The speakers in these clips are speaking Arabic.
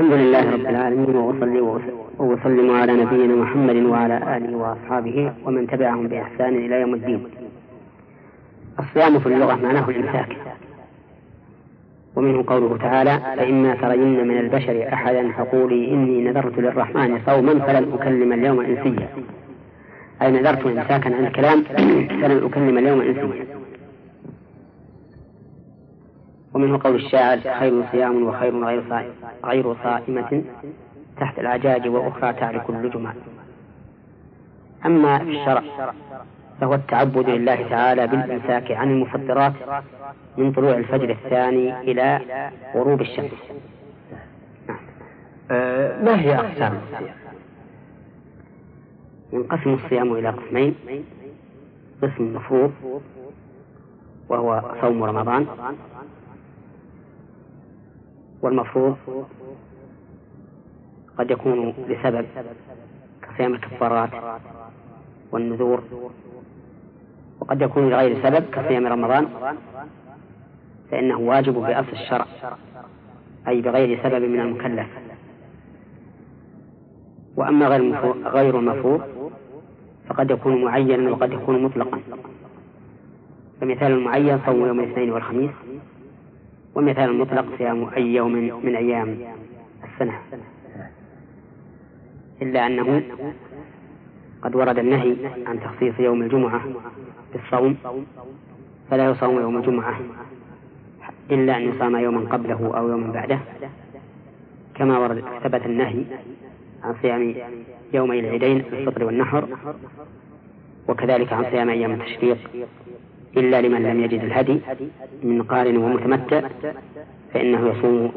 الحمد لله رب العالمين وأصلي وأسلم على نبينا محمد وعلى آله وأصحابه ومن تبعهم بإحسان إلى يوم الدين. الصيام في اللغة معناه الإمساك. ومنه قوله تعالى فإما ترين من البشر أحدا فقولي إني نذرت للرحمن صوما فلن أكلم اليوم إنسيا. أي نذرت إمساكا عن الكلام فلن أكلم اليوم إنسيا. ومنه قول الشاعر خير صيام وخير غير صائم غير صائمة تحت العجاج وأخرى تعرف اللجمة أما في الشرع فهو التعبد لله تعالى بالإمساك عن المفطرات من طلوع الفجر الثاني إلى غروب الشمس. آه ما هي أقسام الصيام؟ ينقسم الصيام إلى قسمين قسم مفروض وهو صوم رمضان والمفروض قد يكون لسبب كصيام الكفارات والنذور وقد يكون لغير سبب كصيام رمضان فإنه واجب بأصل الشرع أي بغير سبب من المكلف. وأما غير غير المفروض فقد يكون معينا وقد يكون مطلقا. فمثال المعين صوم يوم الاثنين والخميس ومثال المطلق صيام أي يوم من أيام السنة. إلا أنه قد ورد النهي عن تخصيص يوم الجمعة بالصوم فلا يصوم يوم الجمعة إلا أن يصام يوما قبله أو يوما بعده كما ورد ثبت النهي عن صيام يومي العيدين الفطر والنحر وكذلك عن صيام أيام التشريق إلا لمن لم يجد الهدي من قارن ومتمتع فإنه يصوم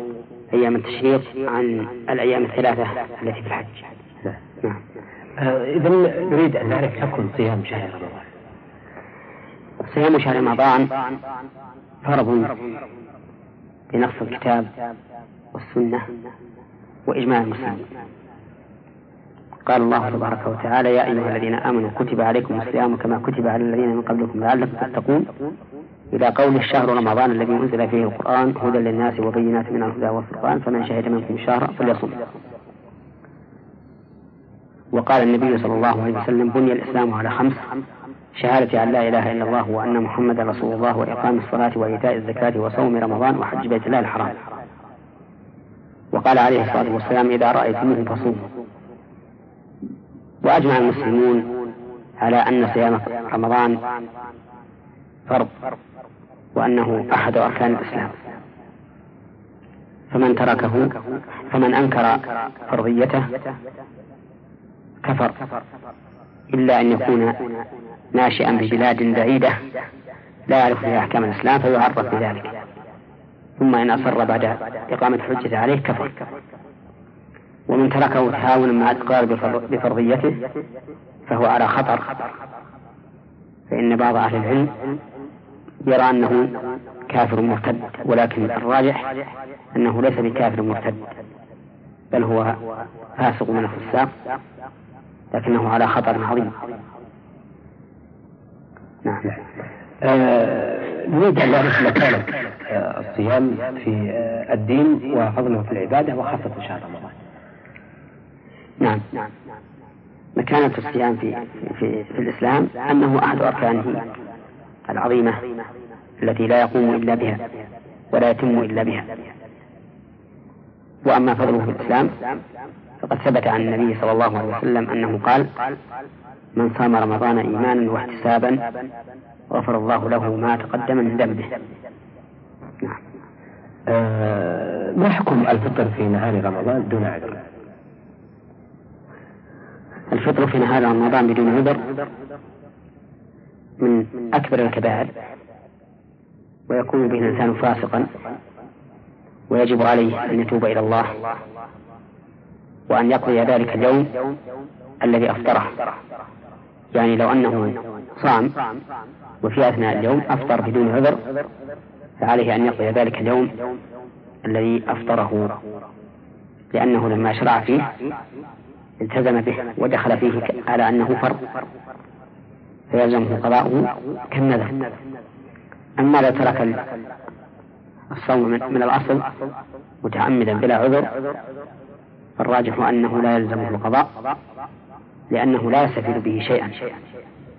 أيام التشريق عن الأيام الثلاثة التي في الحج. نعم. آه، إذا نريد أن نعرف حكم صيام شهر رمضان. صيام شهر رمضان فرض بنص الكتاب والسنة وإجماع المسلمين. قال الله تبارك وتعالى يا أيها الذين آمنوا كتب عليكم الصيام كما كتب على الذين من قبلكم لعلكم تتقون. إلى قول الشهر رمضان الذي أنزل فيه القرآن هدى للناس وبينات من الهدى والفرقان فمن شهد منكم الشهر فليصم. وقال النبي صلى الله عليه وسلم بني الإسلام على خمس شهادة أن لا إله إلا الله وأن محمدا رسول الله وإقام الصلاة وإيتاء الزكاة وصوم رمضان وحج بيت الله الحرام. وقال عليه الصلاة والسلام إذا رأيتموه فصوموا. وأجمع المسلمون على أن صيام رمضان فرض وأنه أحد أركان الإسلام. فمن تركه فمن أنكر فرضيته كفر إلا أن يكون ناشئا ببلاد بعيدة لا يعرف فيها أحكام الإسلام فيعرف بذلك. ثم إن أصر بعد إقامة الحجة عليه كفر. ومن تركه تهاونا مع الإقرار بفرضيته فهو على خطر. فإن بعض أهل العلم يرى أنه كافر مرتد ولكن الراجح أنه ليس بكافر مرتد بل هو فاسق من الفساق لكنه على خطر عظيم. نعم. آه، نريد أن نعرف مكانة آه، الصيام في آه، الدين وفضله في العبادة وخاصة شهر رمضان. نعم. مكانة الصيام في, في, في الإسلام أنه أحد أركانه العظيمة التي لا يقوم إلا بها ولا يتم إلا بها. وأما فضله في الإسلام فقد ثبت عن النبي صلى الله عليه وسلم أنه قال من صام رمضان إيمانا واحتسابا غفر الله له ما تقدم من ذنبه. نعم. آه ما حكم الفطر في نهار رمضان دون عذر؟ الفطر في نهار رمضان بدون عذر من أكبر الكبائر ويكون به الإنسان فاسقا ويجب عليه أن يتوب إلى الله وأن يقضي ذلك اليوم الذي أفطره. يعني لو أنه صام وفي أثناء اليوم أفطر بدون عذر فعليه أن يقضي ذلك اليوم الذي أفطره لأنه لما شرع فيه التزم به ودخل فيه على أنه فرض. فيلزمه قضاؤه كالنذر أما لو ترك الصوم من الأصل متعمدا بلا عذر؟ فالراجح أنه لا يلزمه القضاء لأنه لا يستفيد به شيئا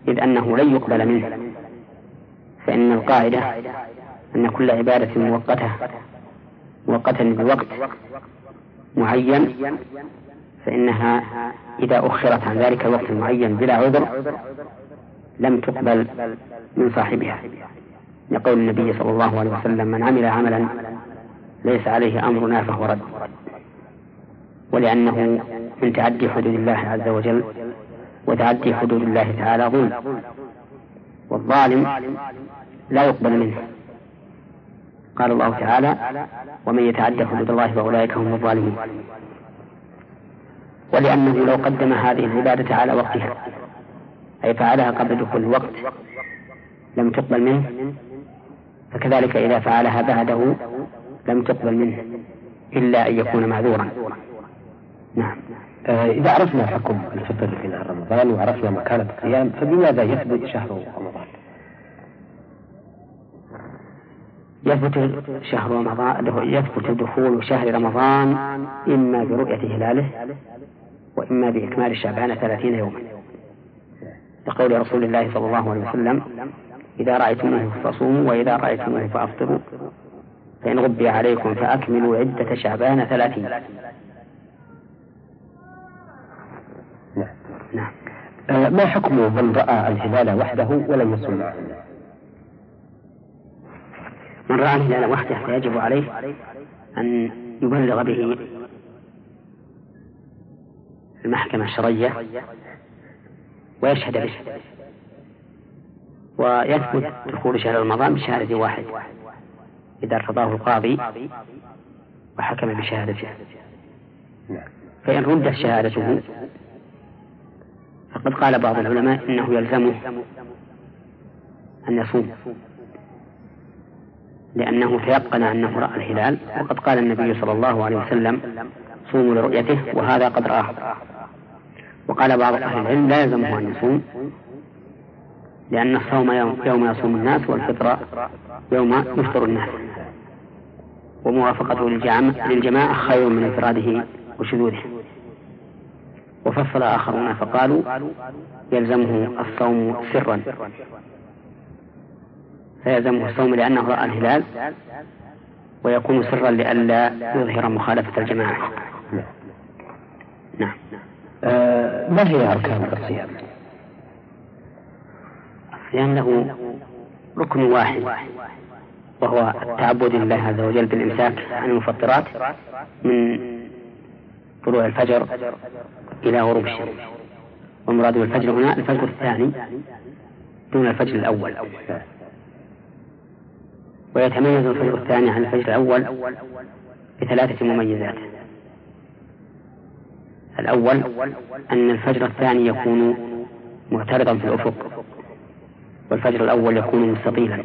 إذ أنه لن يقبل منه. فإن القاعدة أن كل عبادة مؤقتة مؤقتة بوقت معين فإنها إذا أخرت عن ذلك الوقت المعين بلا عذر لم تقبل من صاحبها. يقول النبي صلى الله عليه وسلم من عمل عملا ليس عليه أمرنا فهو رد. ولأنه من تعدي حدود الله عز وجل وتعدي حدود الله تعالى ظلم. والظالم لا يقبل منه. قال الله تعالى ومن يتعدى حدود الله فأولئك هم الظالمون. ولأنه لو قدم هذه العبادة على وقتها أي فعلها قبل دخول الوقت لم تقبل منه فكذلك إذا فعلها بعده لم تقبل منه إلا أن يكون معذورا نعم آه إذا عرفنا حكم الفطر في نهار رمضان وعرفنا مكانة الصيام فبماذا يثبت شهر رمضان؟ يثبت شهر رمضان يثبت دخول شهر رمضان إما برؤية هلاله وإما بإكمال شعبان ثلاثين يوما. لقول رسول الله صلى الله عليه وسلم إذا رأيتموه فصوموا وإذا رأيتموه فأفطروا فإن غبي عليكم فأكملوا عدة شعبان ثلاثين. نعم. نعم. آه ما حكم من رأى الهلال وحده ولم يصم معه من رأى الهلال وحده فيجب عليه أن يبلغ به المحكمة الشرعية ويشهد به. ويثبت دخول شهر رمضان بشهادة واحد إذا ارتضاه القاضي وحكم بشهادته. فإن ردت شهادته فقد قال بعض العلماء إنه يلزمه أن يصوم لأنه تيقن أنه رأى الهلال وقد قال النبي صلى الله عليه وسلم صوموا لرؤيته وهذا قد رآه. وقال بعض أهل العلم لا يلزمه أن يصوم لأن الصوم يوم, يوم يصوم الناس والفطر يوم يفطر الناس. وموافقته للجماعة خير من انفراده وشذوذه. وفصل آخرون فقالوا يلزمه الصوم سرا. فيلزمه الصوم لأنه رأى الهلال ويكون سرا لئلا يظهر مخالفة الجماعة. نعم. ما هي أركان الصيام؟ الصيام له ركن واحد وهو التعبد لله عز وجل بالإمساك عن المفطرات من طلوع الفجر إلى غروب الشمس. والمراد بالفجر هنا الفجر الثاني دون الفجر الأول. ويتميز الفجر الثاني عن الفجر الأول بثلاثة مميزات. الأول أن الفجر الثاني يكون معترضا في الأفق والفجر الأول يكون مستطيلا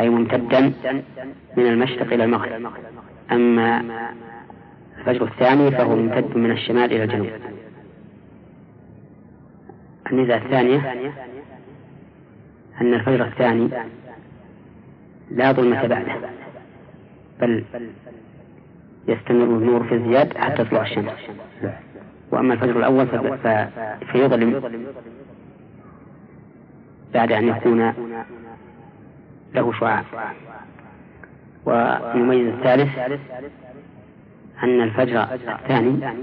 أي ممتدا من المشرق إلى المغرب. أما الفجر الثاني فهو ممتد من الشمال إلى الجنوب. الميزة الثانية أن الفجر الثاني لا ظلمة بعده بل يستمر النور في الزياد حتى تطلع الشمس. وأما الفجر الأول فيظلم بعد أن يكون له شعاع. والمميز الثالث أن الفجر الثاني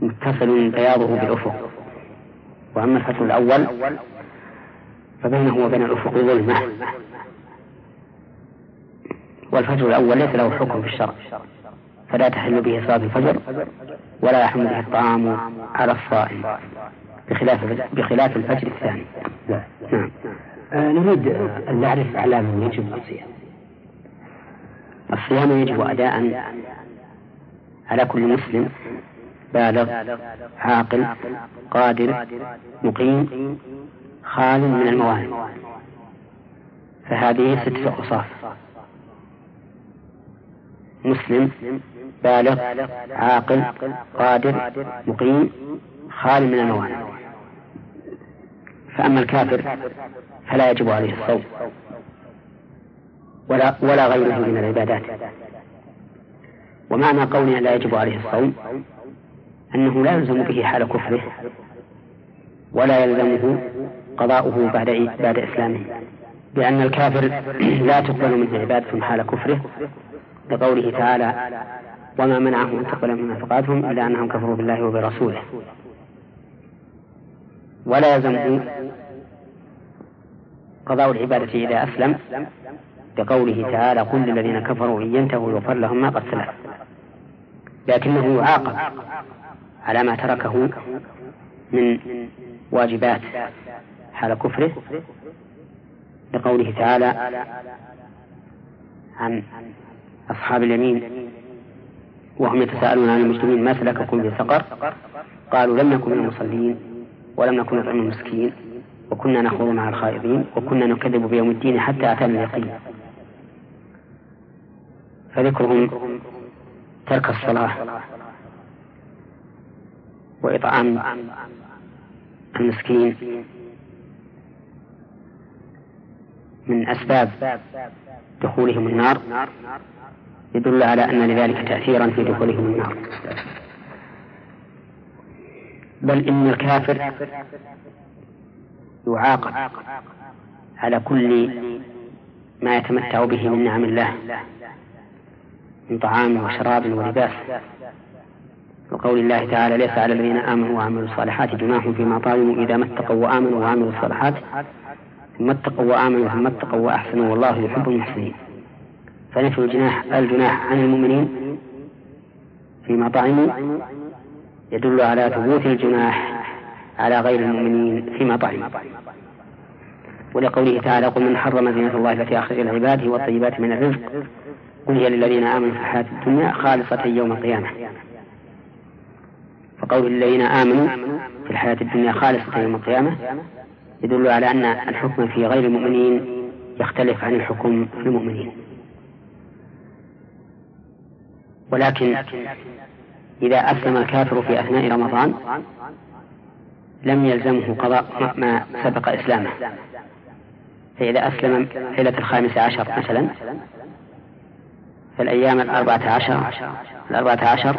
متصل بياضه بالأفق وأما الفجر الأول فبينه وبين الأفق ظلمة. والفجر الأول ليس له حكم في الشرع فلا تحل به صلاة الفجر ولا يحرم به الطعام على الصائم بخلاف بخلاف الفجر الثاني. نعم. آه نريد أن نعرف على من يجب الصيام. الصيام يجب أداء على كل مسلم بالغ عاقل قادر مقيم خال من المواهب فهذه ستة أوصاف. مسلم بالغ عاقل قادر مقيم خال من الموانع فأما الكافر فلا يجب عليه الصوم ولا ولا غيره من العبادات. ومعنى قولنا لا يجب عليه الصوم أنه لا يلزم به حال كفره ولا يلزمه قضاؤه بعد بعد إسلامه لأن الكافر لا تقبل منه عبادة حال كفره لقوله تعالى وما منعهم أن تقبل من نفقاتهم إلا أنهم كفروا بالله وبرسوله. ولا يلزمه قضاء العبادة إذا أسلم بقوله تعالى قل للذين كفروا إن ينتهوا يغفر لهم ما قد سلف. لكنه يعاقب على ما تركه من واجبات حال كفره لقوله تعالى عن أصحاب اليمين وهم يتساءلون عن المسلمين ما سلككم في سقر؟ قالوا لم نكن من المصلين ولم نكن نطعم المسكين وكنا نخوض مع الخائضين وكنا نكذب بيوم الدين حتى أتانا اليقين. فذكرهم ترك الصلاة وإطعام المسكين. من أسباب دخولهم النار يدل على أن لذلك تأثيرا في دخولهم النار. بل إن الكافر يعاقب على كل ما يتمتع به من نعم الله من طعام وشراب ولباس. وقول الله تعالى ليس على الذين آمنوا وعملوا الصالحات جناح فيما طعموا إذا ما اتقوا وآمنوا وعملوا الصالحات ثم اتقوا وآمنوا ثم اتقوا وأحسنوا والله يحب المحسنين. فنفي الجناح الجناح عن المؤمنين فيما طعموا يدل على ثبوت الجناح على غير المؤمنين فيما طعموا. ولقوله تعالى قل من حرم زينة الله التي أخرج لعباده والطيبات من الرزق. قل هي للذين آمنوا في الحياة الدنيا خالصة يوم القيامة. فقول الذين آمنوا في الحياة الدنيا خالصة يوم القيامة يدل على أن الحكم في غير المؤمنين يختلف عن الحكم في المؤمنين. ولكن إذا أسلم الكافر في أثناء رمضان لم يلزمه قضاء ما سبق إسلامه. فإذا أسلم ليلة الخامس عشر مثلا فالأيام الأربعة عشر الأربعة عشر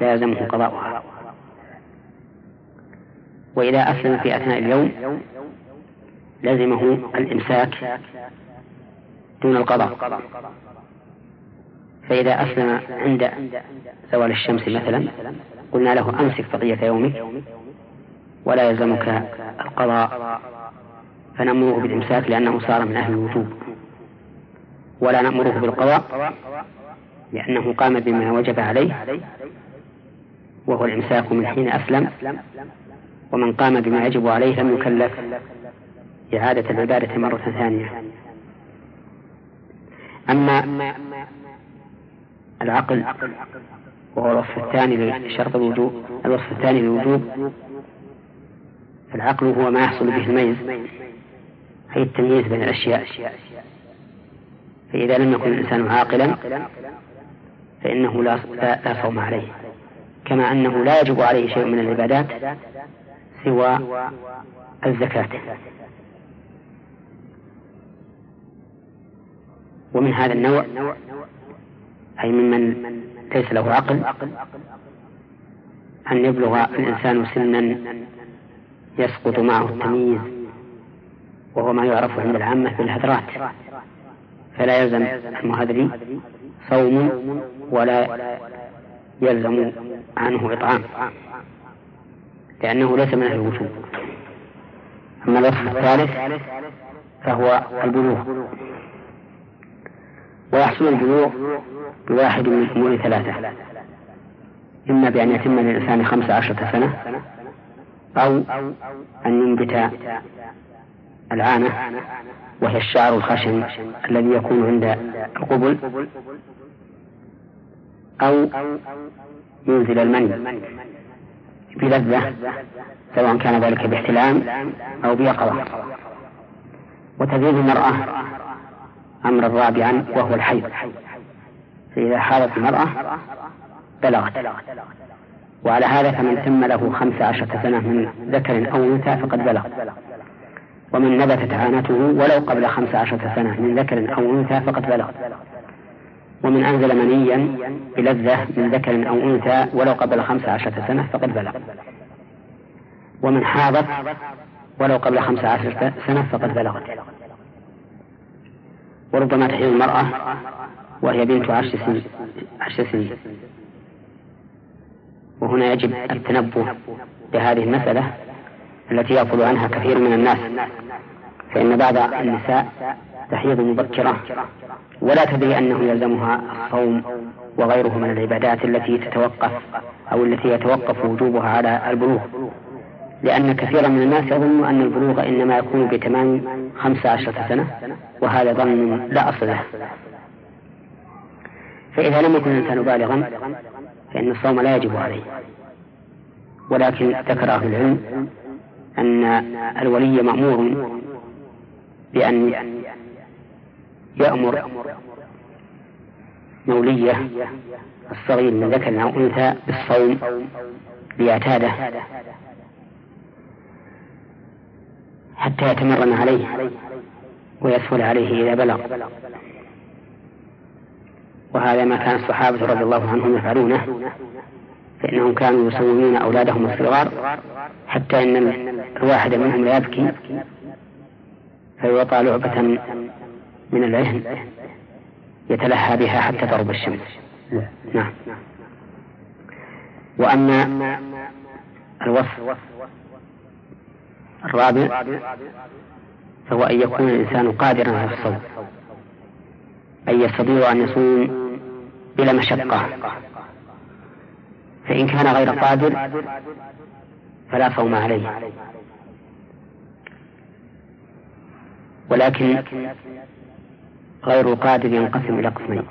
لا يلزمه قضاؤها. وإذا أسلم في أثناء اليوم لزمه الإمساك دون القضاء. فإذا أسلم عند زوال الشمس مثلا قلنا له أمسك بقية يومك ولا يلزمك القضاء فنأمره بالإمساك لأنه صار من أهل الوجوب. ولا نأمره بالقضاء لأنه قام بما وجب عليه وهو الإمساك من حين أسلم. ومن قام بما يجب عليه لم يكلف إعادة العبادة مرة ثانية. أما العقل وهو الوصف الثاني لشرط الوجوب الوصف الثاني للوجوب. العقل هو ما يحصل به الميز أي التمييز بين الأشياء. فإذا لم يكن الإنسان عاقلا فإنه لا, لا صوم عليه. كما أنه لا يجب عليه شيء من العبادات سوى الزكاة. ومن هذا النوع أي ممن ليس له عقل أن يبلغ الإنسان سنا يسقط معه التمييز وهو ما يعرف عند العامة بالهدرات فلا يلزم المهذري صوم ولا يلزم عنه إطعام لأنه ليس من أهل الوجوب. أما الوصف الثالث فهو البلوغ. ويحصل البلوغ بواحد من أمور ثلاثة. إما بأن يتم للإنسان خمس عشرة سنة أو أن ينبت العانة وهي الشعر الخشن الذي يكون عند القبل أو ينزل المني بلذة سواء كان ذلك باحتلام أو بيقظة. وتزيد المرأة أمرا رابعا وهو الحيض. فإذا حاضت المرأة بلغت. وعلى هذا فمن تم له خمس عشرة سنة من ذكر أو أنثى فقد بلغ. ومن نبتت عانته ولو قبل خمس عشرة سنة من ذكر أو أنثى فقد بلغ. ومن أنزل منيا بلذة من ذكر أو أنثى ولو قبل خمس عشرة سنة فقد بلغ. ومن حاضت ولو قبل خمس عشرة سنة فقد بلغت. وربما تحيض المرأة وهي بنت عشر سنين عشر سنين وهنا يجب التنبه بهذه المسألة التي يغفل عنها كثير من الناس فإن بعض النساء تحيض مبكرة ولا تدري أنه يلزمها الصوم وغيره من العبادات التي تتوقف أو التي يتوقف وجوبها على البلوغ لأن كثيرا من الناس يظن أن البلوغ إنما يكون بتمام خمس عشرة سنة وهذا ظن لا أصل له. فإذا لم يكن الإنسان بالغا فإن الصوم لا يجب عليه. ولكن ذكر أهل العلم أن الولي مأمور بأن يأمر مولية الصغير من ذكر أو أنثى بالصوم ليعتاده حتى يتمرن عليه ويسهل عليه إذا بلغ. وهذا ما كان الصحابة رضي الله عنهم يفعلونه. فإنهم كانوا يصومون أولادهم الصغار حتى إن الواحد منهم لا يبكي فيعطى لعبة من العهن يتلهى بها حتى تغرب الشمس. نعم. وأما الوصف الرابع فهو أن يكون الإنسان قادرا على الصوم أن يستطيع أن يصوم بلا مشقة. فإن كان غير قادر فلا صوم عليه. ولكن غير قادر ينقسم إلى قسمين.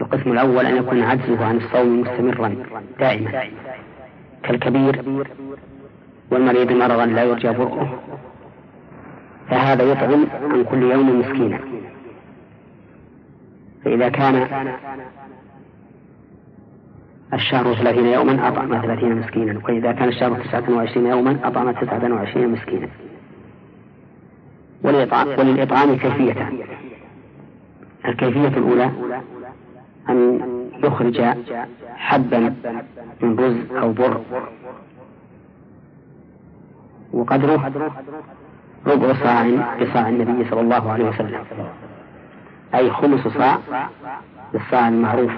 القسم الأول أن يكون عجزه عن الصوم مستمرا دائما. كالكبير والمريض مرضا لا يرجى برؤه. فهذا يطعم عن كل يوم مسكينا. فإذا كان الشهر ثلاثين يوما أطعم ثلاثين مسكينا وإذا كان الشهر تسعة وعشرين يوما أطعم تسعة وعشرين مسكينا. وللإطعام كيفيتان الكيفية الأولى أن يخرج حبا من رز أو بر. وقدره ربع صاع بصاع النبي صلى الله عليه وسلم. أي خمس صاع بالصاع المعروف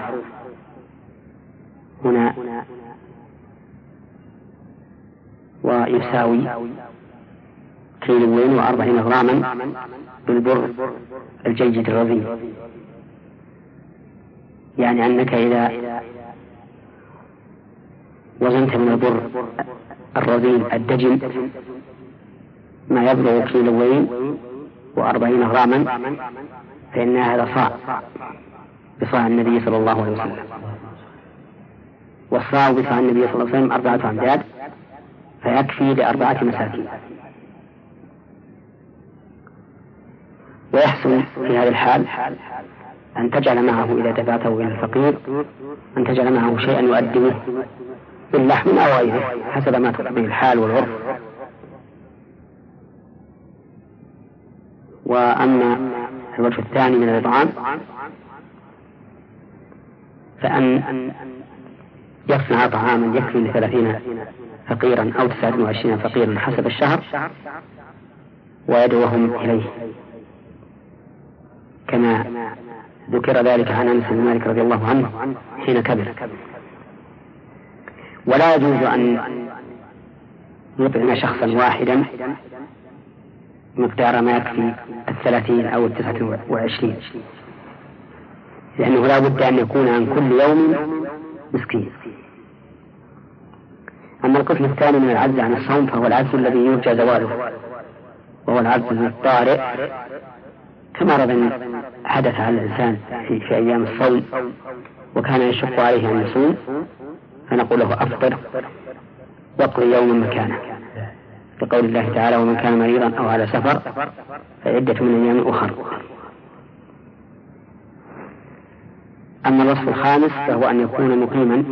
هنا ويساوي كيلوين وأربعين غراما بالبر الجيد الرضي يعني أنك إذا وزنت من البر الرذيل الدجن ما يبلغ كيلوين وأربعين غراما فإن هذا صاع. بصاع النبي صلى الله عليه وسلم. والصاع بصاع النبي صلى الله عليه وسلم أربعة أمداد فيكفي لأربعة مساكين. ويحسن في هذه الحال أن تجعل معه إذا دفعته إلى الفقير أن تجعل معه شيئا يؤدبه باللحم أو غيره حسب ما تقضيه الحال والعرف. وأما الوجه الثاني من الإطعام فأن يصنع طعاما يكفي لثلاثين فقيرا أو تسعة وعشرين فقيرا حسب الشهر ويدعوهم إليه. كما ذكر ذلك عن أنس بن مالك رضي الله عنه حين كبر. ولا يجوز أن يطعم شخصا واحدا مقدار ما يكفي الثلاثين أو التسعة وعشرين. لأنه لا بد أن يكون عن كل يوم مسكين. أما القسم الثاني من العجز عن الصوم فهو العجز الذي يرجى زواله وهو العجز الطارئ كمرض حدث على الإنسان في, في أيام الصوم وكان يشق عليه أن يصوم فنقول له أفطر واقضي يوما مكانه. لقول الله تعالى ومن كان مريضا أو على سفر فعدة من أيام أخر أما الوصف الخامس فهو أن يكون مقيما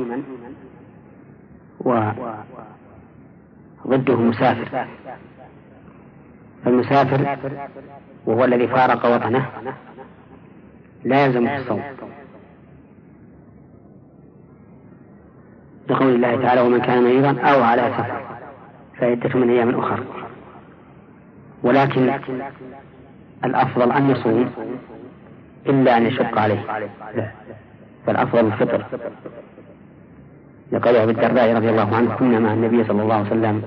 وضده مسافر. فالمسافر وهو الذي فارق وطنه لا يلزمه الصوم. لقول الله تعالى ومن كان مريضا أو على سفر. فعدة من أيام أخر. ولكن الأفضل أن يصوم إلا أن يشق عليه. فالأفضل الفطر. لقول أبي الدرداء رضي الله عنه كنا مع النبي صلى الله عليه وسلم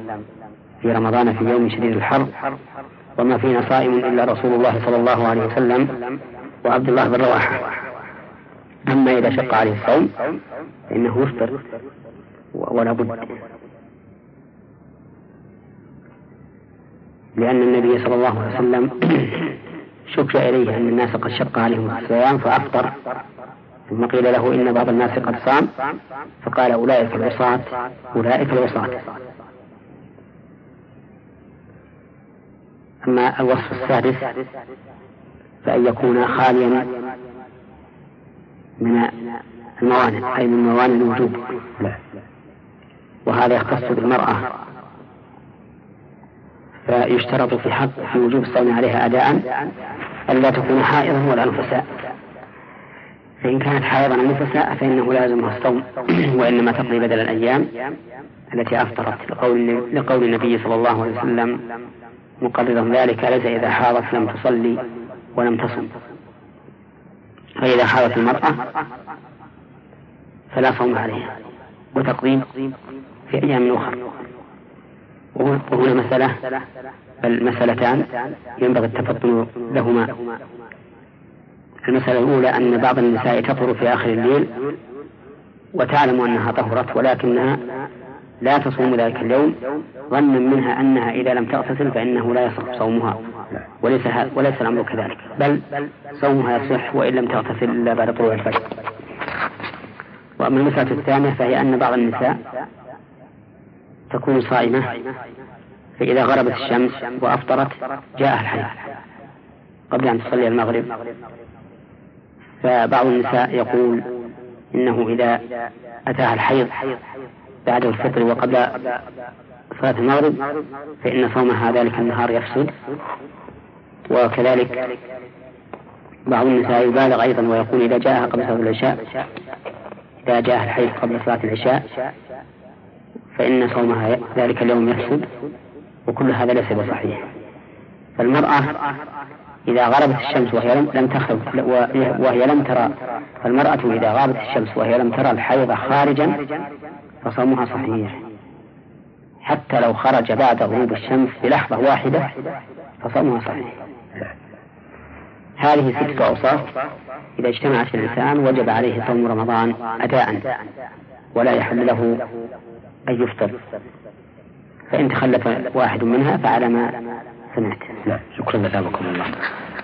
في رمضان في يوم شديد الحر وما فينا صائم إلا رسول الله صلى الله عليه وسلم وعبد الله بن رواحة. أما إذا شق عليه الصوم فإنه يفطر ولا بد. لأن النبي صلى الله عليه وسلم شك إليه أن الناس قد شق عليهم الصيام فأفطر. ثم قيل له إن بعض الناس قد صام. فقال أولئك العصاة أولئك العصاة. أما الوصف السادس فأن يكون خاليا من الموانع أي من موانع الوجوب. وهذا يختص بالمرأة. فيشترط في حق في وجوب الصوم عليها أداء ألا تكون حائضا ولا نفساء فإن كانت حائضا أو نفساء فإنه لازمها الصوم وإنما تقضي بدل الأيام التي أفطرت. لقول, النبي صلى الله عليه وسلم مقررا ذلك ليس إذا حاضت لم تصلي ولم تصم. فإذا حاضت المرأة فلا صوم عليها. وتقضي في أيام أخرى. وهنا مسألة بل مسألتان ينبغي التفطن لهما. المسألة الأولى أن بعض النساء تطهر في آخر الليل وتعلم أنها طهرت ولكنها لا تصوم ذلك اليوم. ظنا منها أنها إذا لم تغتسل فإنه لا يصح صومها. وليس وليس الأمر كذلك. بل صومها يصح وإن لم تغتسل إلا بعد طلوع الفجر. وأما المسألة الثانية فهي أن بعض النساء تكون صائمة فإذا غربت الشمس وأفطرت جاءها الحيض قبل أن تصلي المغرب. فبعض النساء يقول إنه إذا أتاها الحيض بعد الفطر وقبل صلاة المغرب فإن صومها ذلك النهار يفسد. وكذلك بعض النساء يبالغ أيضا ويقول إذا جاءها قبل صلاة العشاء إذا جاءها الحيض قبل صلاة العشاء فإن صومها ذلك اليوم يفسد وكل هذا ليس بصحيح. فالمرأة إذا غربت الشمس وهي لم, لم تخرج وهي لم ترى فالمرأة إذا غابت الشمس وهي لم ترى الحيض خارجا فصومها صحيح. حتى لو خرج بعد غروب الشمس بلحظة واحدة فصومها صحيح. هذه ستة أوصاف إذا اجتمعت الإنسان وجب عليه صوم رمضان أداء ولا يحل له أن يفطر فإن تخلف واحد منها فعلى ما سمعت. نعم شكرا لكم الله.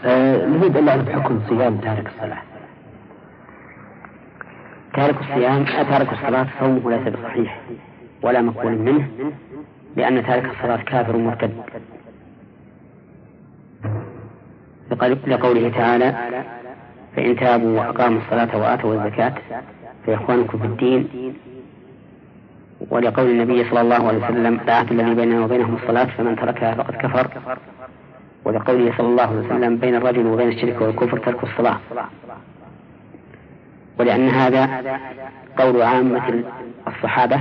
آه نريد أن نعرف حكم صيام تارك الصلاة. تارك الصيام تارك الصلاة صومه ليس بصحيح ولا مقبول منه لأن تارك الصلاة كافر مرتد. لقوله تعالى فإن تابوا وأقاموا الصلاة وآتوا الزكاة فإخوانكم في الدين ولقول النبي صلى الله عليه وسلم العهد الذي بيننا وبينهم الصلاة فمن تركها فقد كفر. ولقوله صلى الله عليه وسلم بين الرجل وبين الشرك والكفر ترك الصلاة. ولأن هذا قول عامة الصحابة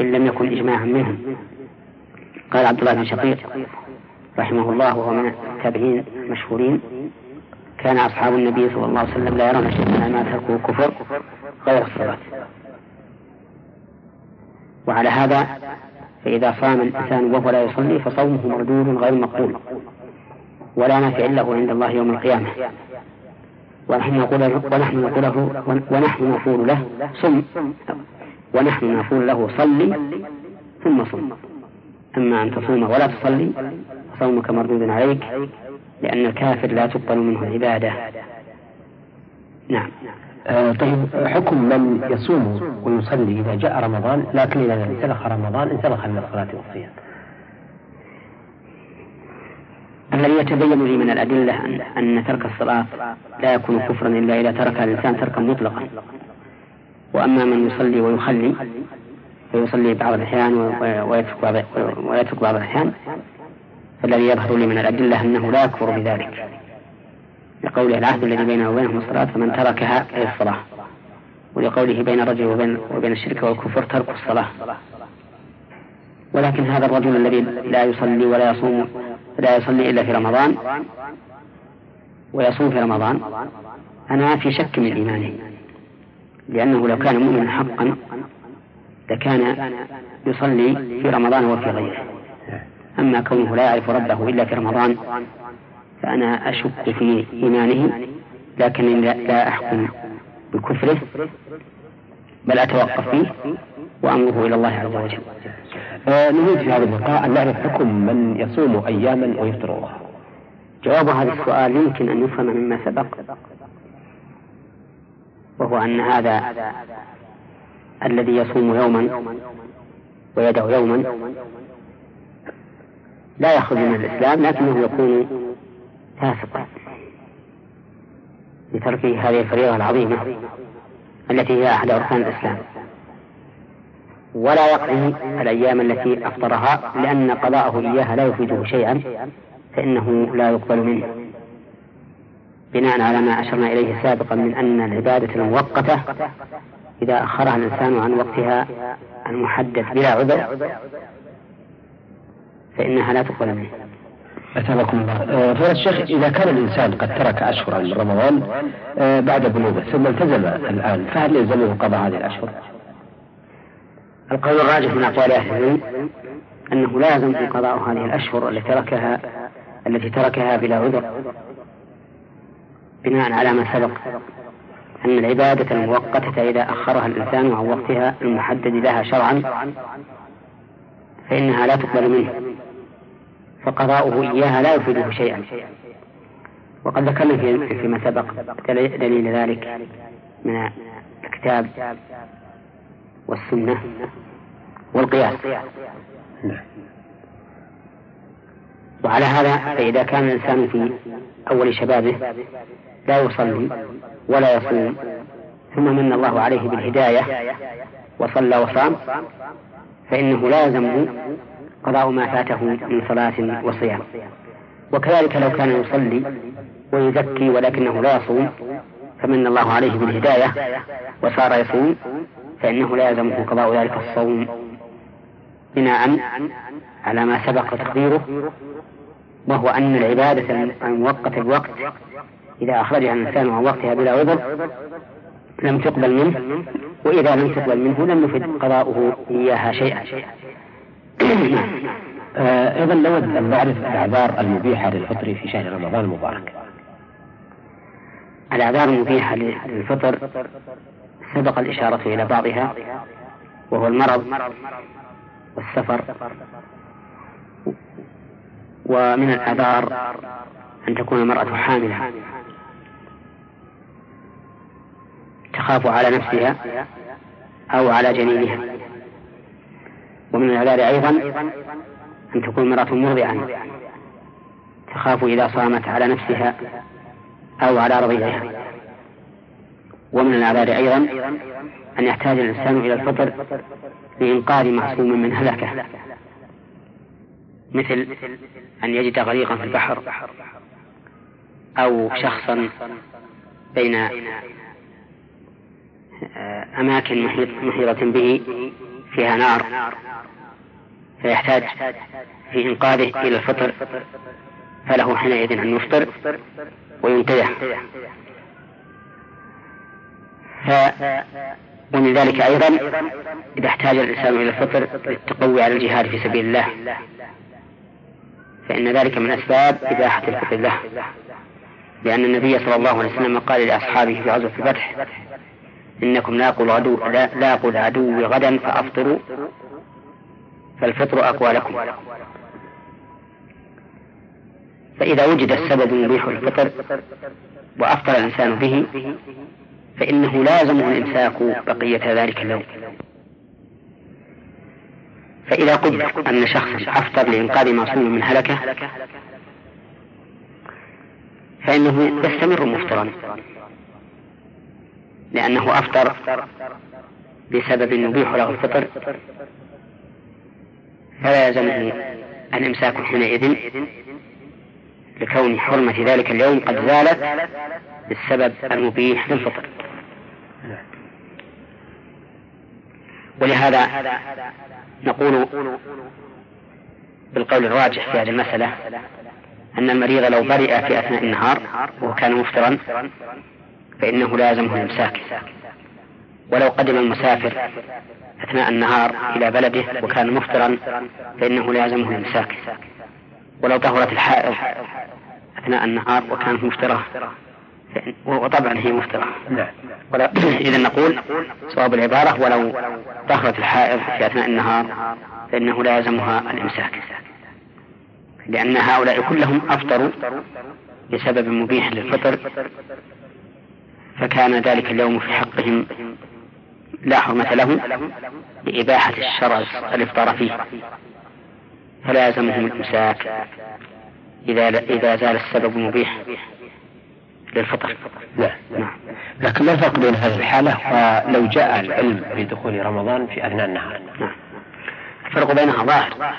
إن لم يكن إجماعا منهم. قال عبد الله بن شقيق رحمه الله وهو من التابعين المشهورين كان أصحاب النبي صلى الله عليه وسلم لا يرون شيئا ما تركه كفر غير الصلاة. وعلى هذا فإذا صام الإنسان وهو لا يصلي فصومه مردود غير مقبول ولا نافع له عند الله يوم القيامة. ونحن نقول له ونحن نقول له ونحن نقول له صم. ونحن نقول له صلي ثم صم. أما أن تصوم ولا تصلي فصومك مردود عليك لأن الكافر لا تقبل منه العبادة. نعم. آه طيب حكم من يصوم ويصلي إذا جاء رمضان لكن إذا انسلخ رمضان انسلخ من الصلاة والصيام. الذي يتبين لي من الأدلة أن, أن ترك الصلاة لا يكون كفرا إلا إذا ترك الإنسان تركا مطلقا. وأما من يصلي ويخلي فيصلي بعض الأحيان ويترك بعض, الأحيان فالذي يظهر لي من الأدلة أنه لا يكفر بذلك. لقوله العهد الذي بينه وبينهم الصلاة فمن تركها أي الصلاة. ولقوله بين الرجل وبين, وبين الشرك والكفر ترك الصلاة. ولكن هذا الرجل الذي لا يصلي ولا يصوم لا يصلي إلا في رمضان ويصوم في رمضان أنا في شك من إيمانه. لأنه لو كان مؤمنا حقا لكان يصلي في رمضان وفي غيره. أما كونه لا يعرف ربه إلا في رمضان فأنا أشك في إيمانه لكنني لا أحكم بكفره بل أتوقف فيه وأمره إلى الله عز وجل. آه نريد في هذا اللقاء أن نعرف حكم من يصوم أياما ويفطر أخرى جواب هذا السؤال يمكن أن يفهم مما سبق وهو أن هذا الذي يصوم يوما ويدعو يوما لا يخرج من الإسلام لكنه يكون فاسقا لتركه هذه الفريضة العظيمة التي هي أحد أركان الإسلام. ولا يقضي الأيام التي أفطرها لأن قضاءه إياها لا يفيده شيئا فإنه لا يقبل منه. بناء على ما أشرنا إليه سابقا من أن العبادة المؤقتة إذا أخرها الإنسان عن وقتها المحدد بلا عذر فإنها لا تقبل منه. أثابكم الله آه، فضيلة الشيخ إذا كان الإنسان قد ترك أشهرا من رمضان آه، بعد بلوغه ثم التزم الآن فهل يلزمه قضاء هذه الأشهر؟ القول الراجح من أقوال أهل العلم أنه لازم قضاء هذه الأشهر التي تركها التي تركها بلا عذر بناء على ما سبق أن العبادة المؤقتة إذا أخرها الإنسان عن وقتها المحدد لها شرعا فإنها لا تقبل منه فقضاؤه إياها لا يفيده شيئا. وقد ذكرنا في فيما سبق دليل ذلك من الكتاب والسنة والقياس. وعلى هذا فإذا كان الإنسان في أول شبابه لا يصلي ولا يصوم ثم من الله عليه بالهداية وصلى وصام فإنه لازم قضاء ما فاته من صلاة وصيام. وكذلك لو كان يصلي ويزكي ولكنه لا يصوم فمن الله عليه بالهداية. وصار يصوم فإنه لا يلزمه قضاء ذلك الصوم بناء على ما سبق تقديره وهو أن العبادة المؤقتة بوقت إذا أخرجها الإنسان عن وقتها بلا عذر لم تقبل منه وإذا لم تقبل منه لم يفد قضاؤه إياها شيئا. آه، أيضا نود أن نعرف الأعذار المبيحة للفطر في شهر رمضان المبارك. الأعذار المبيحة للفطر سبق الإشارة إلى بعضها وهو المرض والسفر. ومن الأعذار أن تكون المرأة حاملة تخاف على نفسها أو على جنينها. ومن العذار أيضا أن تكون امرأة مرضعة تخاف إذا صامت على نفسها أو على رضيعها ومن الأعذار أيضا أن يحتاج الإنسان إلى الفطر لإنقاذ معصوم من هلكة مثل أن يجد غريقا في البحر أو شخصا بين أماكن محيطة به فيها نار فيحتاج في إنقاذه إلى الفطر فله حينئذ أن يفطر وينتبه ف ومن ذلك أيضا إذا احتاج الإنسان إلى الفطر للتقوي على الجهاد في سبيل الله فإن ذلك من أسباب إباحة الفطر له. لأن النبي صلى الله عليه وسلم قال لأصحابه في غزوة الفتح إنكم لاقوا العدو لاقوا العدو غدا فأفطروا. فالفطر أقوى لكم. فإذا وجد السبب يبيح الفطر وأفطر الإنسان به فإنه لازمه الإمساك بقية ذلك اليوم. فإذا قدر أن شخصا أفطر لإنقاذ معصوم من هلكة فإنه يستمر مفطرا. لأنه أفطر بسبب يبيح له الفطر. فلا يلزمه الإمساك حينئذ لكون حرمة ذلك اليوم قد زالت بالسبب المبيح للفطر. ولهذا نقول بالقول الراجح في هذه المسألة أن المريض لو برئ في أثناء النهار وكان مفطرا فإنه لازمه الإمساك ولو قدم المسافر أثناء النهار إلى بلده وكان مفطرا فإنه لازمه الإمساك ولو طهرت الحائض أثناء النهار وكانت مفترة وطبعا هي مفترة نعم. إذا نقول صواب العبارة ولو طهرت الحائض في أثناء النهار فإنه لا يلزمها الإمساك لأن هؤلاء كلهم أفطروا بسبب مبيح للفطر فكان ذلك اليوم في حقهم لا حرمة له لإباحة الشرع الإفطار فيه. فلا يلزمهم الإمساك إذا إذا زال السبب المبيح للفطر. لا. نعم. لكن ما الفرق بين هذه الحالة ولو جاء العلم بدخول رمضان في أثناء النهار. نعم. الفرق بينها ظاهر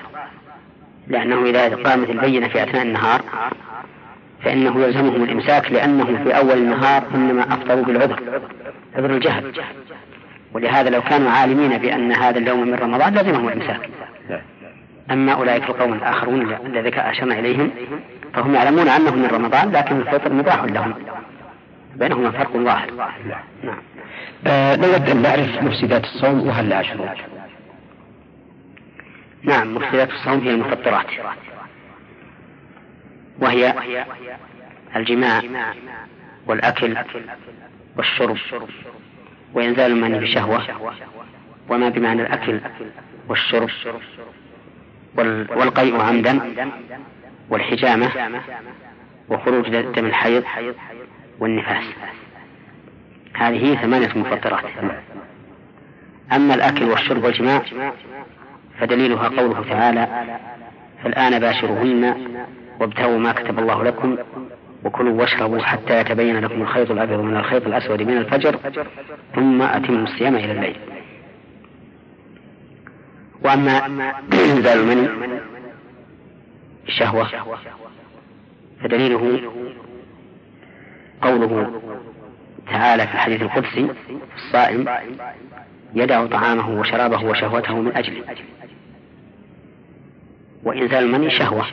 لأنه إذا قامت البينة في أثناء النهار فإنه يلزمهم الإمساك لأنهم في أول النهار إنما أفطروا بالعذر عذر الجهل. ولهذا لو كانوا عالمين بأن هذا اليوم من رمضان لزمهم الإمساك. أما أولئك القوم الآخرون الذين أشرنا إليهم فهم يعلمون أنه من رمضان لكن الفطر مباح لهم. بينهما فرق ظاهر نعم. آه نود أن نعرف مفسدات الصوم وهل لها شروط نعم مفسدات الصوم هي المفطرات. وهي الجماع والأكل والشرب. وإنزال المني بشهوة. وما بمعنى الأكل والشرب. والقيء عمدا والحجامة وخروج دم الحيض والنفاس. هذه ثمانية مفطرات. أما الأكل والشرب والجماع فدليلها قوله تعالى فالآن باشروهن وابتغوا ما كتب الله لكم وكلوا واشربوا حتى يتبين لكم الخيط الأبيض من الخيط الأسود من الفجر ثم أتموا الصيام إلى الليل. وأما إنزال المني الشهوة فدليله قوله تعالى في الحديث القدسي الصائم يدع طعامه وشرابه وشهوته من أجله. وإنزال المني شهوة.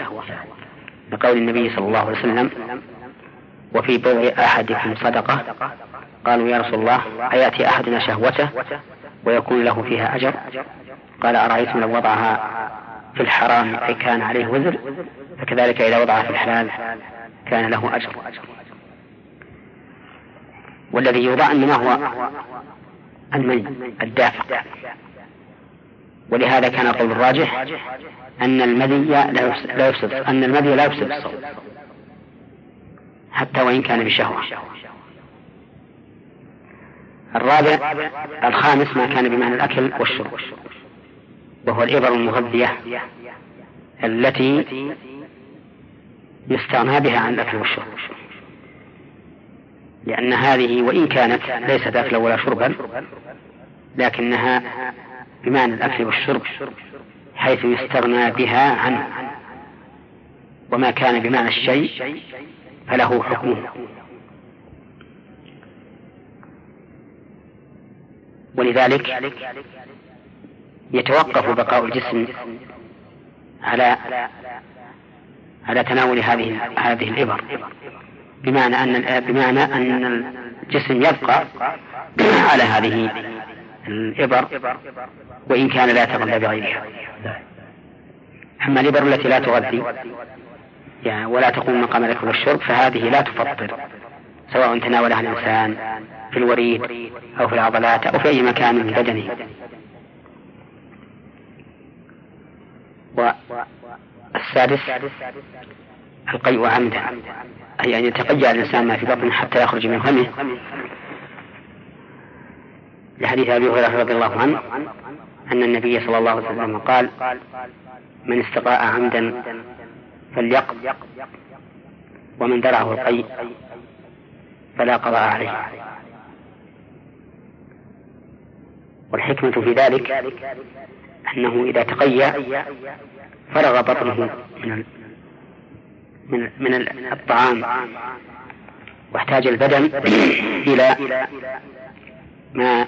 لقول النبي صلى الله عليه وسلم وفي بضع أحدكم صدقة؟ قالوا يا رسول الله أيأتي أحدنا شهوته ويكون له فيها أجر؟ قال أرأيتم لو وضعها في الحرام أي كان عليه وزر؟ فكذلك إذا وضعها في الحلال كان له أجر. والذي يوضع إنما هو المني الدافع. ولهذا كان القول الراجح أن المذي لا يفسد أن المذي لا يفسد الصوم حتى وإن كان بشهوة الرابع الخامس ما كان بمعنى الأكل والشرب. وهو الإبر المغذية التي يستغنى بها عن الأكل والشرب. لأن هذه وإن كانت ليست أكلا ولا شربا لكنها بمعنى الأكل والشرب. حيث يستغنى بها عنه. وما كان بمعنى الشيء فله حكمه. ولذلك يتوقف بقاء الجسم على على تناول هذه هذه الإبر بمعنى أن بمعنى أن الجسم يبقى على هذه الإبر وإن كان لا يتغذى بغيرها. أما الإبر التي لا تغذي يعني ولا تقوم مقام الأكل والشرب فهذه لا تفطر سواء تناولها الإنسان في الوريد أو في العضلات أو في أي مكان من بدنه. والسادس القيء عمدا أي أن يتقيأ الإنسان ما في بطنه حتى يخرج من فمه لحديث أبي هريرة رضي الله عنه أن النبي صلى الله عليه وسلم قال من استطاع عمدا فليقض ومن درعه القيء فلا قضاء عليه. والحكمة في ذلك أنه إذا تقيأ فرغ بطنه من من من الطعام واحتاج البدن إلى ما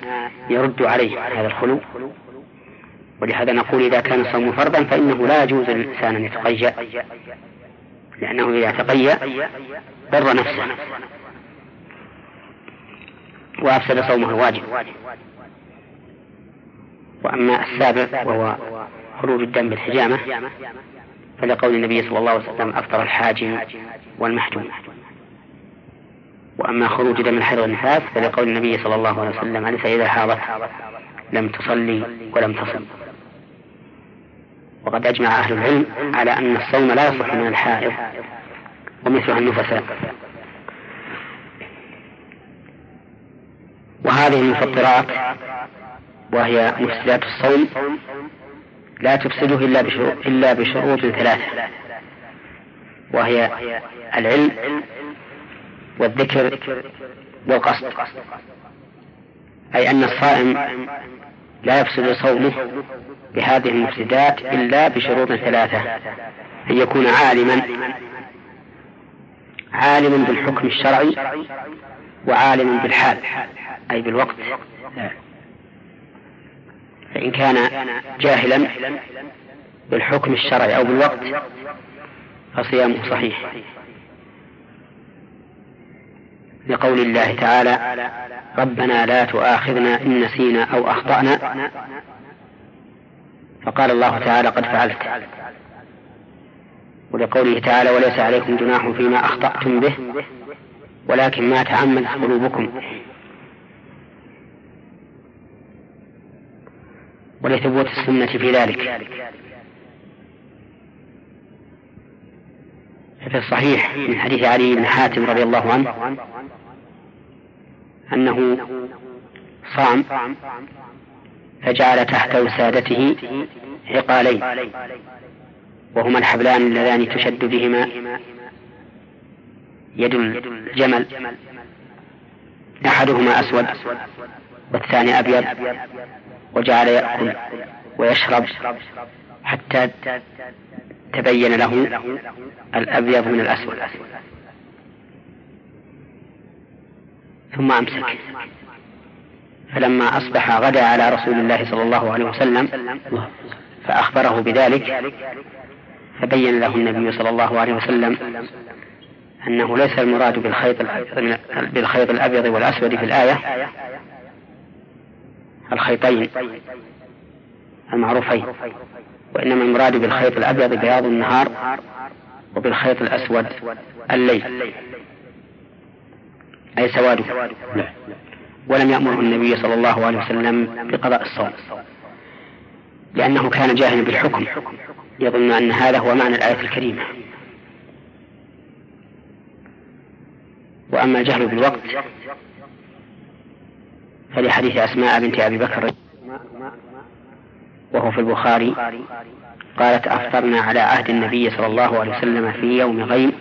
يرد عليه هذا الخلو. ولهذا نقول إذا كان الصوم فرضا فإنه لا يجوز للإنسان أن يتقيأ لأنه إذا تقيأ ضر نفسه وأفسد صومه الواجب. وأما السابق وهو خروج الدم بالحجامة فلقول النبي صلى الله عليه وسلم أفطر الحاجم والمحجوم. وأما خروج دم الحيض والنفاس فلقول النبي صلى الله عليه وسلم أليس إذا حاضت لم تصلي ولم تصم. وقد أجمع أهل العلم على أن الصوم لا يصح من الحائض ومثلها النفساء. وهذه المفطرات وهي مفسدات الصوم لا تفسده إلا بشروط, إلا بشروط ثلاثة. وهي العلم والذكر والقصد. أي أن الصائم لا يفسد صومه بهذه المفسدات إلا بشروط ثلاثة. أن يكون عالما عالما بالحكم الشرعي وعالما بالحال أي بالوقت. فإن كان جاهلا بالحكم الشرعي أو بالوقت فصيامه صحيح. لقول الله تعالى ربنا لا تؤاخذنا إن نسينا أو أخطأنا. فقال الله تعالى قد فعلت. ولقوله تعالى وليس عليكم جناح فيما أخطأتم به ولكن ما تعمدت قلوبكم. ولثبوت السنة في ذلك. في الصحيح من حديث علي بن حاتم رضي الله عنه. أنه صام فجعل تحت وسادته عقالين وهما الحبلان اللذان تشد بهما يد الجمل أحدهما أسود والثاني أبيض وجعل يأكل ويشرب حتى تبين له الأبيض من الأسود. ثم أمسك. فلما أصبح غدا على رسول الله صلى الله عليه وسلم فأخبره بذلك فبين له النبي صلى الله عليه وسلم أنه ليس المراد بالخيط بالخيط الأبيض والأسود في الآية الخيطين المعروفين وإنما المراد بالخيط الأبيض بياض النهار وبالخيط الأسود الليل. أي سواده ولم يأمره النبي صلى الله عليه وسلم بقضاء الصوم. لأنه كان جاهلا بالحكم. يظن أن هذا هو معنى الآية الكريمة. وأما الجهل بالوقت فلحديث أسماء بنت أبي بكر وهو في البخاري قالت أفطرنا على عهد النبي صلى الله عليه وسلم في يوم غيم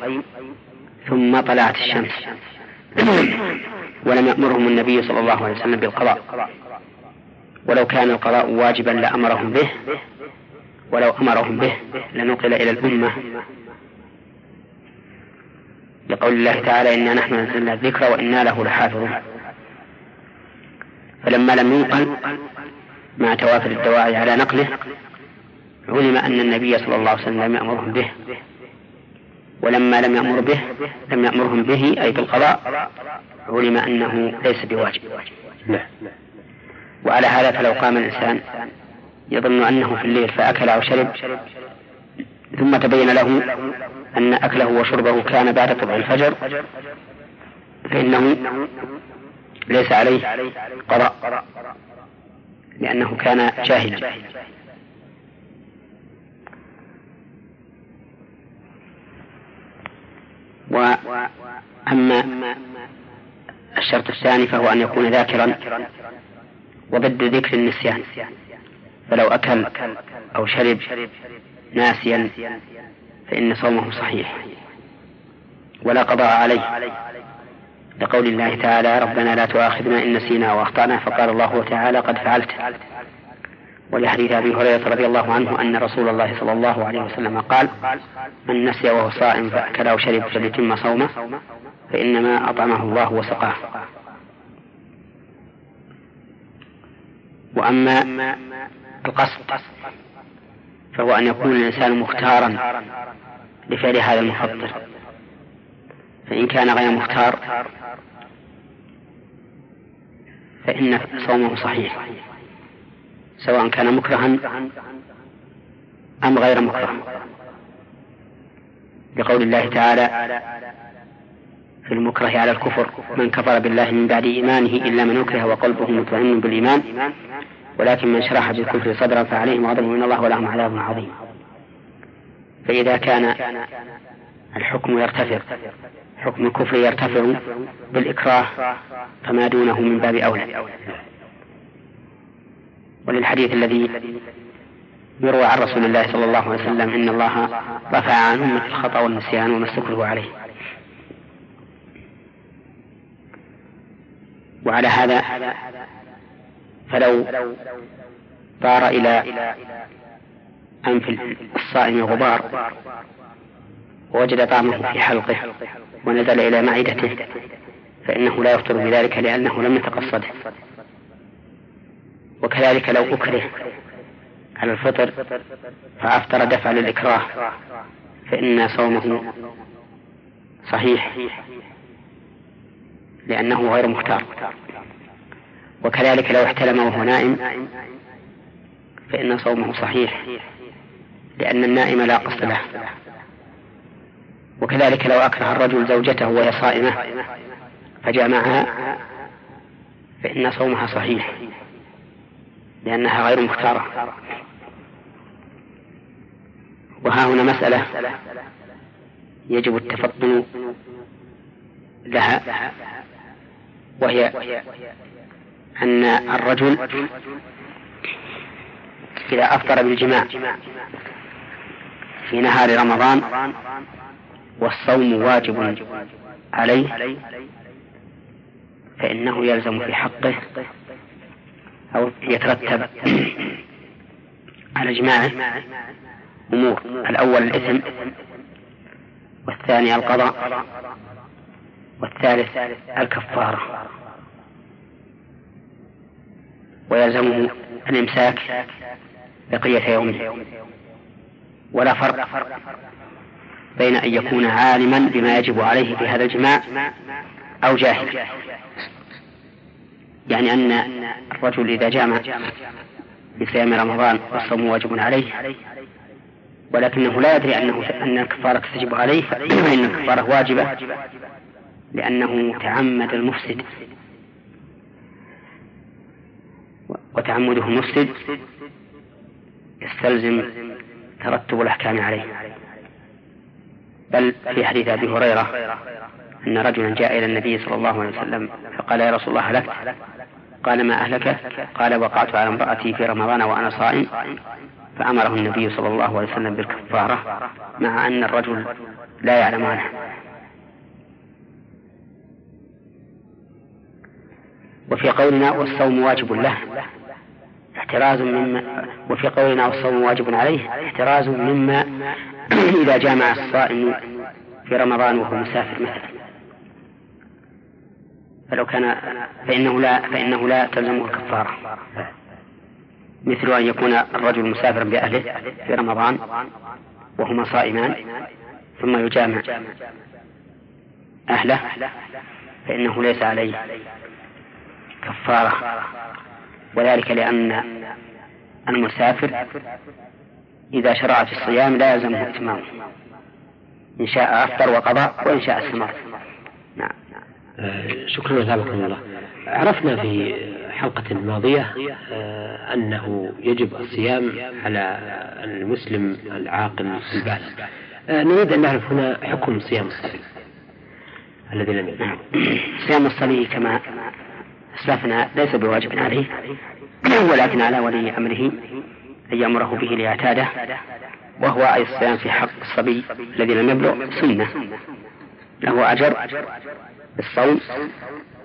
ثم طلعت الشمس. ولم يأمرهم النبي صلى الله عليه وسلم بالقضاء. ولو كان القضاء واجبا لأمرهم به ولو أمرهم به لنقل إلى الأمة. لقول الله تعالى إنا نحن نزلنا الذكر وإنا له لحافظون. فلما لم ينقل مع توافر الدواعي على نقله علم أن النبي صلى الله عليه وسلم لم يأمرهم به. ولما لم يأمر به لم يأمرهم به أي بالقضاء علم أنه ليس بواجب نعم. وعلى هذا فلو قام الإنسان يظن أنه في الليل فأكل أو شرب ثم تبين له أن أكله وشربه كان بعد طلوع الفجر فإنه ليس عليه قضاء لأنه كان جاهلا وأما الشرط الثاني فهو أن يكون ذاكرا وضد ذكر النسيان فلو أكل أو شرب ناسيا فإن صومه صحيح. ولا قضاء عليه. لقول الله تعالى ربنا لا تؤاخذنا إن نسينا وأخطأنا فقال الله تعالى قد فعلت ولحديث أبي هريرة رضي الله عنه أن رسول الله صلى الله عليه وسلم قال من نسي وهو صائم فأكل أو شرب فليتم صومه فإنما أطعمه الله وسقاه. وأما القصد فهو أن يكون الإنسان مختارا لفعل هذا المفطر فإن كان غير مختار فإن صومه صحيح. سواء كان مكرها أم غير مكره. لقول الله تعالى في المكره على الكفر من كفر بالله من بعد إيمانه إلا من أكره وقلبه مطمئن بالإيمان ولكن من شرح بالكفر صدرا فعليهم غضب من الله ولهم عذاب عظيم. فإذا كان الحكم يرتفع حكم الكفر يرتفع بالإكراه فما دونه من باب أولى. وللحديث الذي يروى عن رسول الله صلى الله عليه وسلم إن الله رفع عن أمة الخطأ والنسيان وما استكره عليه. وعلى هذا فلو طار إلى أنف الصائم غبار ووجد طعمه في حلقه ونزل إلى معدته فإنه لا يفطر بذلك لأنه لم يتقصده. وكذلك لو أكره على الفطر فأفطر دفع للإكراه فإن صومه صحيح لأنه غير مختار. وكذلك لو احتلم وهو نائم فإن صومه صحيح لأن النائم لا قصد له. وكذلك لو أكره الرجل زوجته وهي صائمة فجامعها فإن صومها صحيح. لأنها غير مختارة. وها هنا مسألة يجب التفطن لها وهي أن الرجل إذا أفطر بالجماع في نهار رمضان والصوم واجب عليه فإنه يلزم في حقه أو يترتب على جماعة أمور. الأول الإثم والثاني القضاء والثالث الكفارة. ويلزمه الإمساك بقية يومه ولا فرق بين أن يكون عالما بما يجب عليه في هذا الجماع أو جاهلا. يعني أن الرجل إذا جامع بصيام رمضان والصوم واجب عليه ولكنه لا يدري أنه أن الكفارة تجب عليه فإن الكفارة واجبة لأنه تعمد المفسد. وتعمده المفسد يستلزم ترتب الأحكام عليه. بل في حديث أبي هريرة أن رجلا جاء إلى النبي صلى الله عليه وسلم فقال يا رسول الله هلكت قال ما أهلك؟ قال وقعت على امرأتي في رمضان وأنا صائم. فأمره النبي صلى الله عليه وسلم بالكفارة مع أن الرجل لا يعلم عنه. وفي قولنا والصوم واجب له. احتراز مما وفي قولنا والصوم واجب عليه. احتراز مما إذا جامع الصائم في رمضان وهو مسافر مثلا. فلو كان فإنه لا فإنه لا تلزمه الكفارة. مثل أن يكون الرجل مسافرا بأهله في رمضان وهما صائمان ثم يجامع أهله فإنه ليس عليه كفارة. وذلك لأن المسافر إذا شرع في الصيام لا يلزمه إتمامه إن شاء أفطر وقضى وإن شاء استمر. شكرا وثابكم الله. عرفنا في حلقة ماضية آه، أنه يجب الصيام على المسلم العاقل البالغ آه، نريد أن نعرف هنا حكم صيام الصبي الذي لم يبلغ صيام الصبي كما أسلفنا ليس بواجب عليه ولكن على ولي أمره أن يأمره به ليعتاده وهو أي الصيام في حق الصبي الذي لم يبلغ سنة. له أجر بالصوم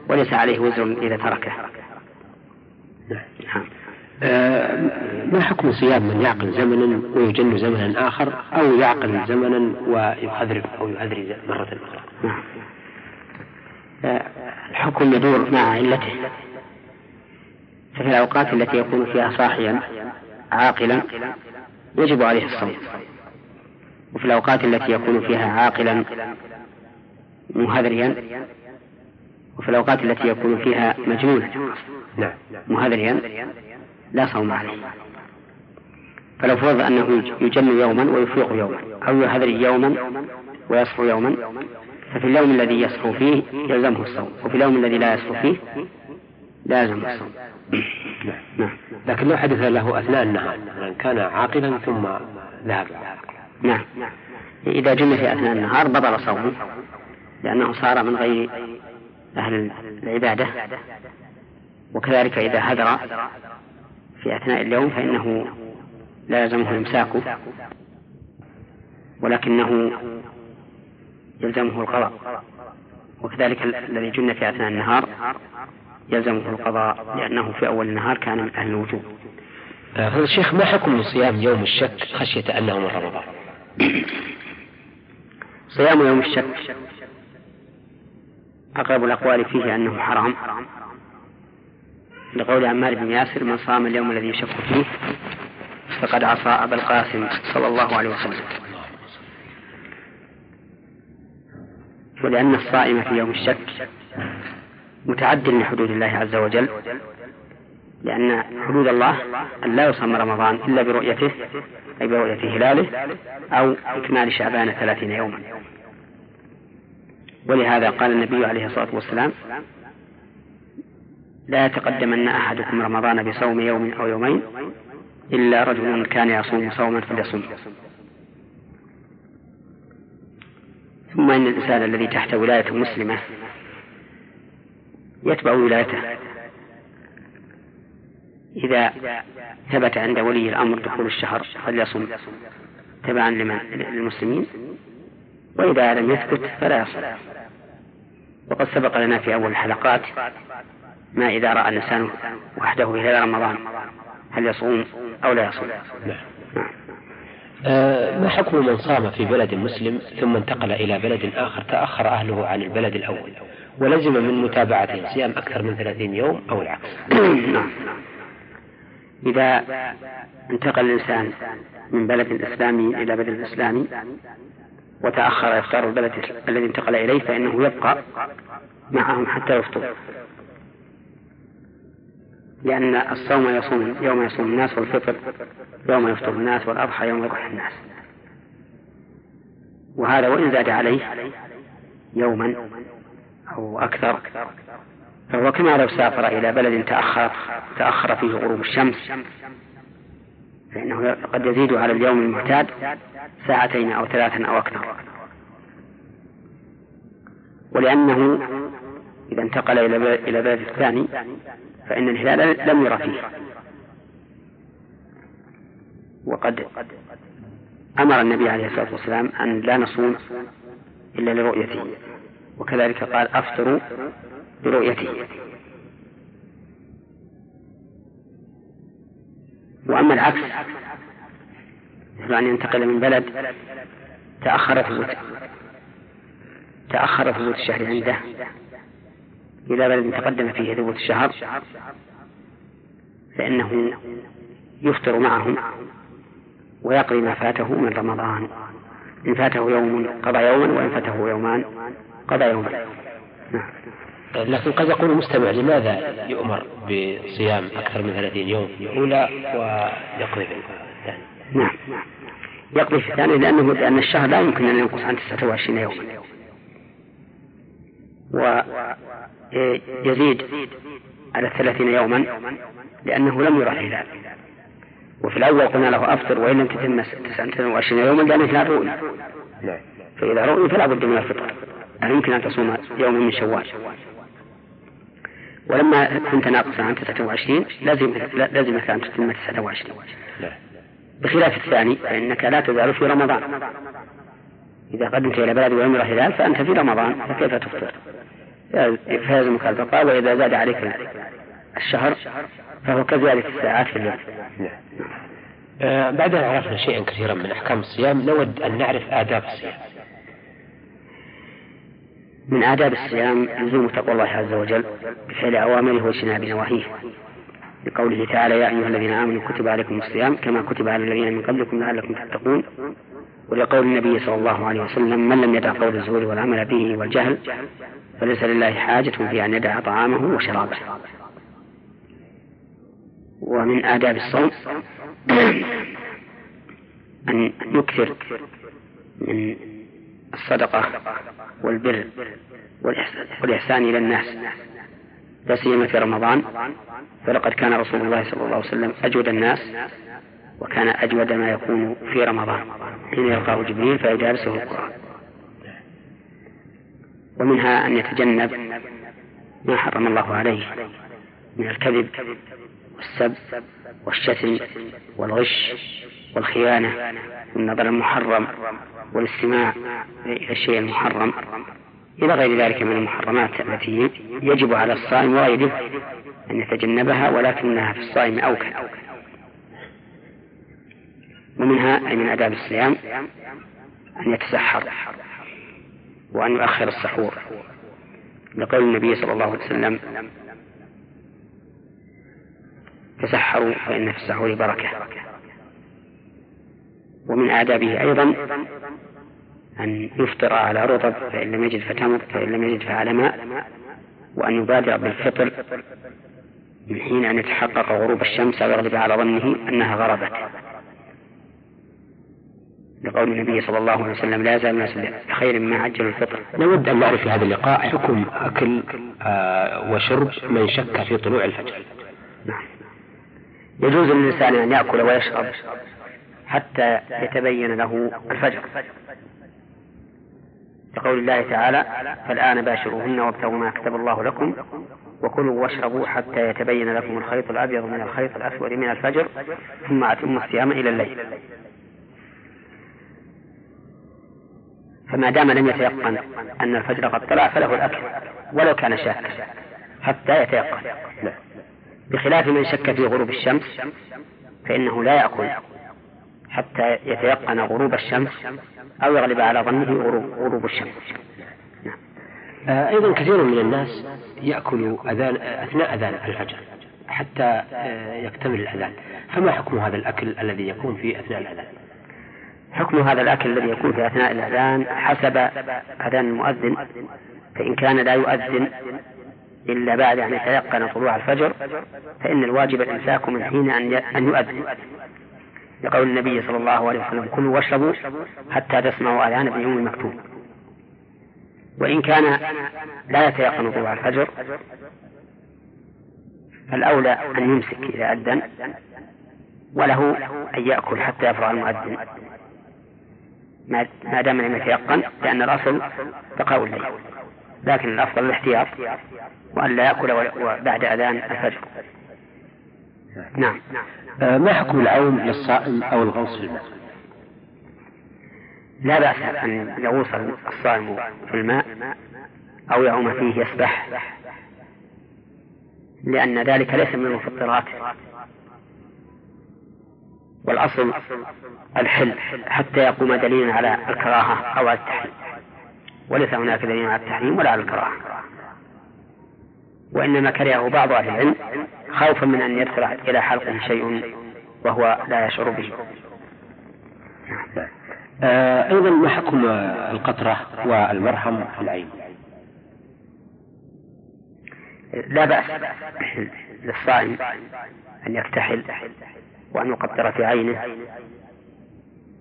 وليس عليه وزر إذا تركه. نعم. آه، ما حكم صيام من يعقل زمنا ويجن زمنا آخر أو يعقل زمنا ويحذر أو يعذر مرة أخرى؟ نعم. آه، الحكم يدور مع علته. ففي الأوقات التي يكون فيها صاحيا عاقلا يجب عليه الصوم. وفي الأوقات التي يكون فيها عاقلا مهذريا وفي الأوقات التي يكون فيها مجنونا نعم. مهذريا لا صوم عليه فلو فرض أنه يجن يوما ويفيق يوما أو يهذري يوما ويصحو يوما ففي اليوم الذي يصحو فيه يلزمه الصوم وفي اليوم الذي لا يصحو فيه لا يلزمه الصوم نعم. نعم. لكن لو حدث له أثناء النهار كان عاقلا ثم ذهب نعم إذا جن في أثناء النهار بطل صومه لأنه صار من غير أهل العبادة. وكذلك إذا هدر في أثناء اليوم فإنه لا يلزمه إمساكه ولكنه يلزمه القضاء. وكذلك الذي جن في أثناء النهار يلزمه القضاء لأنه في أول النهار كان من أهل الوجوب. هذا الشيخ ما حكم صيام يوم الشك خشية أنه من رمضان؟ صيام يوم الشك أقرب الأقوال فيه أنه حرام. لقول عمار بن ياسر من صام اليوم الذي يشك فيه فقد عصى أبا القاسم صلى الله عليه وسلم. ولأن الصائم في يوم الشك متعد لحدود الله عز وجل لأن حدود الله أن لا يصام رمضان إلا برؤيته أي برؤية هلاله أو إكمال شعبان ثلاثين يوما. ولهذا قال النبي عليه الصلاة والسلام لا يتقدمن أحدكم رمضان بصوم يوم أو يومين إلا رجل كان يصوم صوما فليصوم ثم إن الإنسان الذي تحت ولاية مسلمة يتبع ولايته. إذا ثبت عند ولي الأمر دخول الشهر فليصم تبعا للمسلمين. وإذا لم يثبت فلا يصم. وقد سبق لنا في أول الحلقات ما إذا رأى الإنسان وحده في هذا رمضان هل يصوم أو لا يصوم نعم. آه ما حكم من صام في بلد مسلم ثم انتقل إلى بلد آخر تأخر أهله عن البلد الأول ولزم من متابعته صيام أكثر من ثلاثين يوم أو العكس نعم. إذا انتقل الإنسان من بلد إسلامي إلى بلد إسلامي وتأخر إفطار البلد الذي انتقل إليه فإنه يبقى معهم حتى يفطر. لأن الصوم يصوم يوم يصوم الناس والفطر يوم يفطر الناس والأضحى يوم يضحي الناس. وهذا وإن زاد عليه يوما أو أكثر فهو كما لو سافر إلى بلد تأخر تأخر فيه غروب الشمس فإنه قد يزيد على اليوم المعتاد ساعتين أو ثلاثا أو أكثر. ولأنه إذا انتقل إلى بلد الثاني فإن الهلال لم يرى فيه. وقد أمر النبي عليه الصلاة والسلام أن لا نصوم إلا لرؤيته. وكذلك قال أفطروا برؤيته. وأما العكس مثل أن ينتقل من بلد تأخر ثبوت تأخر ثبوت الشهر عنده إلى بلد تقدم فيه ثبوت الشهر فإنه يفطر معهم ويقضي ما فاته من رمضان. إن فاته يوم قضى يوما وإن فاته يومان قضى يوما. نعم. لكن قد يقول المستمع لماذا يؤمر بصيام أكثر من ثلاثين يوم؟ في الأولى ويقضي في الثاني نعم. يقضي في الثاني لأنه لأن الشهر لا يمكن أن ينقص عن 29 يوما. ويزيد على الثلاثين يوما لأنه لم يرى الهلال. وفي الأول قلنا له أفطر وإن لم تتم 29 يوما لأن الهلال رؤي نعم. فإذا رؤي فلا بد من الفطر. لا يمكن أن تصوم يوما من شوال. ولما كنت ناقصا عن 29 لازم لازمك أن تتم 29 بخلاف الثاني فإنك لا تزال في رمضان إذا قدمت إلى بلد ولم يرى هلال فأنت في رمضان فكيف تفطر؟ فيلزمك البقاء وإذا زاد عليك الشهر فهو كزيادة الساعات في اليوم نعم. آه بعد أن عرفنا شيئا كثيرا من أحكام الصيام نود أن نعرف آداب الصيام من آداب الصيام لزوم تقوى الله عز وجل بفعل أوامره واجتناب نواهيه لقوله تعالى يا أيها الذين آمنوا كتب عليكم الصيام كما كتب على الذين من قبلكم لعلكم تتقون ولقول النبي صلى الله عليه وسلم من لم يدع قول الزور والعمل به والجهل فليس لله حاجة في أن يدع طعامه وشرابه. ومن آداب الصوم أن يكثر من الصدقة والبر والإحسان إلى الناس. لا سيما في رمضان فلقد كان رسول الله صلى الله عليه وسلم أجود الناس وكان أجود ما يكون في رمضان. حين يلقاه جبريل فيجالسه القرآن. ومنها أن يتجنب ما حرم الله عليه من الكذب والسب والشتم والغش والخيانة والنظر المحرم والاستماع إلى الشيء المحرم. إلى غير ذلك من المحرمات التي يجب على الصائم وغيره أن يتجنبها ولكنها في الصائم أوكل. ومنها أي من آداب الصيام أن يتسحر وأن يؤخر السحور. لقول النبي صلى الله عليه وسلم تسحروا فإن في السحور بركة. ومن آدابه أيضا أن يفطر على رطب فإن لم يجد فتمر فإن لم يجد فعلى ماء وأن يبادر بالفطر من حين أن يتحقق غروب الشمس أو يغلب على ظنه أنها غربت لقول النبي صلى الله عليه وسلم لا يزال الناس بخير مما عجلوا الفطر. نود أن نعرف في هذا اللقاء حكم أكل آه وشرب من شك في طلوع الفجر. نعم. يجوز للإنسان أن يأكل ويشرب حتى يتبين له الفجر. لقول الله تعالى فالآن باشروهن وابتغوا ما كتب الله لكم وكلوا واشربوا حتى يتبين لكم الخيط الأبيض من الخيط الأسود من الفجر ثم أتموا الصيام إلى الليل. فما دام لم يتيقن أن الفجر قد طلع فله الأكل ولو كان شاكا حتى يتيقن. بخلاف من شك في غروب الشمس فإنه لا يأكل حتى يتيقن غروب الشمس أو يغلب على ظنه غروب الشمس. نعم. آه، أيضا كثير من الناس يأكل أذان أثناء أذان الفجر حتى آه، يكتمل الأذان. فما حكم هذا الأكل الذي يكون في أثناء الأذان؟ حكم هذا الأكل الذي يكون في أثناء الأذان حسب أذان المؤذن. فإن كان لا يؤذن إلا بعد أن يتيقن طلوع الفجر فإن الواجب الإمساك من حين أن يؤذن. لقول النبي صلى الله عليه وسلم كلوا واشربوا حتى تسمعوا آذان ابن أم مكتوم. وإن كان لا يتيقن طلوع الفجر فالأولى أن يمسك إذا أذن وله أن يأكل حتى يفرغ المؤذن. ما دام لم يتيقن لأن الأصل بقاء الليل. لكن الأفضل الاحتياط وأن لا يأكل بعد أذان الفجر. نعم. ما حكم العوم للصائم أو الغوص في الماء؟ لا بأس أن يغوص الصائم في الماء أو يعوم فيه يسبح لأن ذلك ليس من المفطرات. والأصل الحل حتى يقوم دليل على الكراهة أو على التحريم. وليس هناك دليل على التحريم ولا على الكراهة. وإنما كرهه بعض أهل العلم خوفا من أن يدخل إلى حلقه شيء وهو لا يشعر به. آه أيضا ما حكم القطرة والمرهم في العين لا بأس للصائم أن يكتحل وأن يقطر في عينه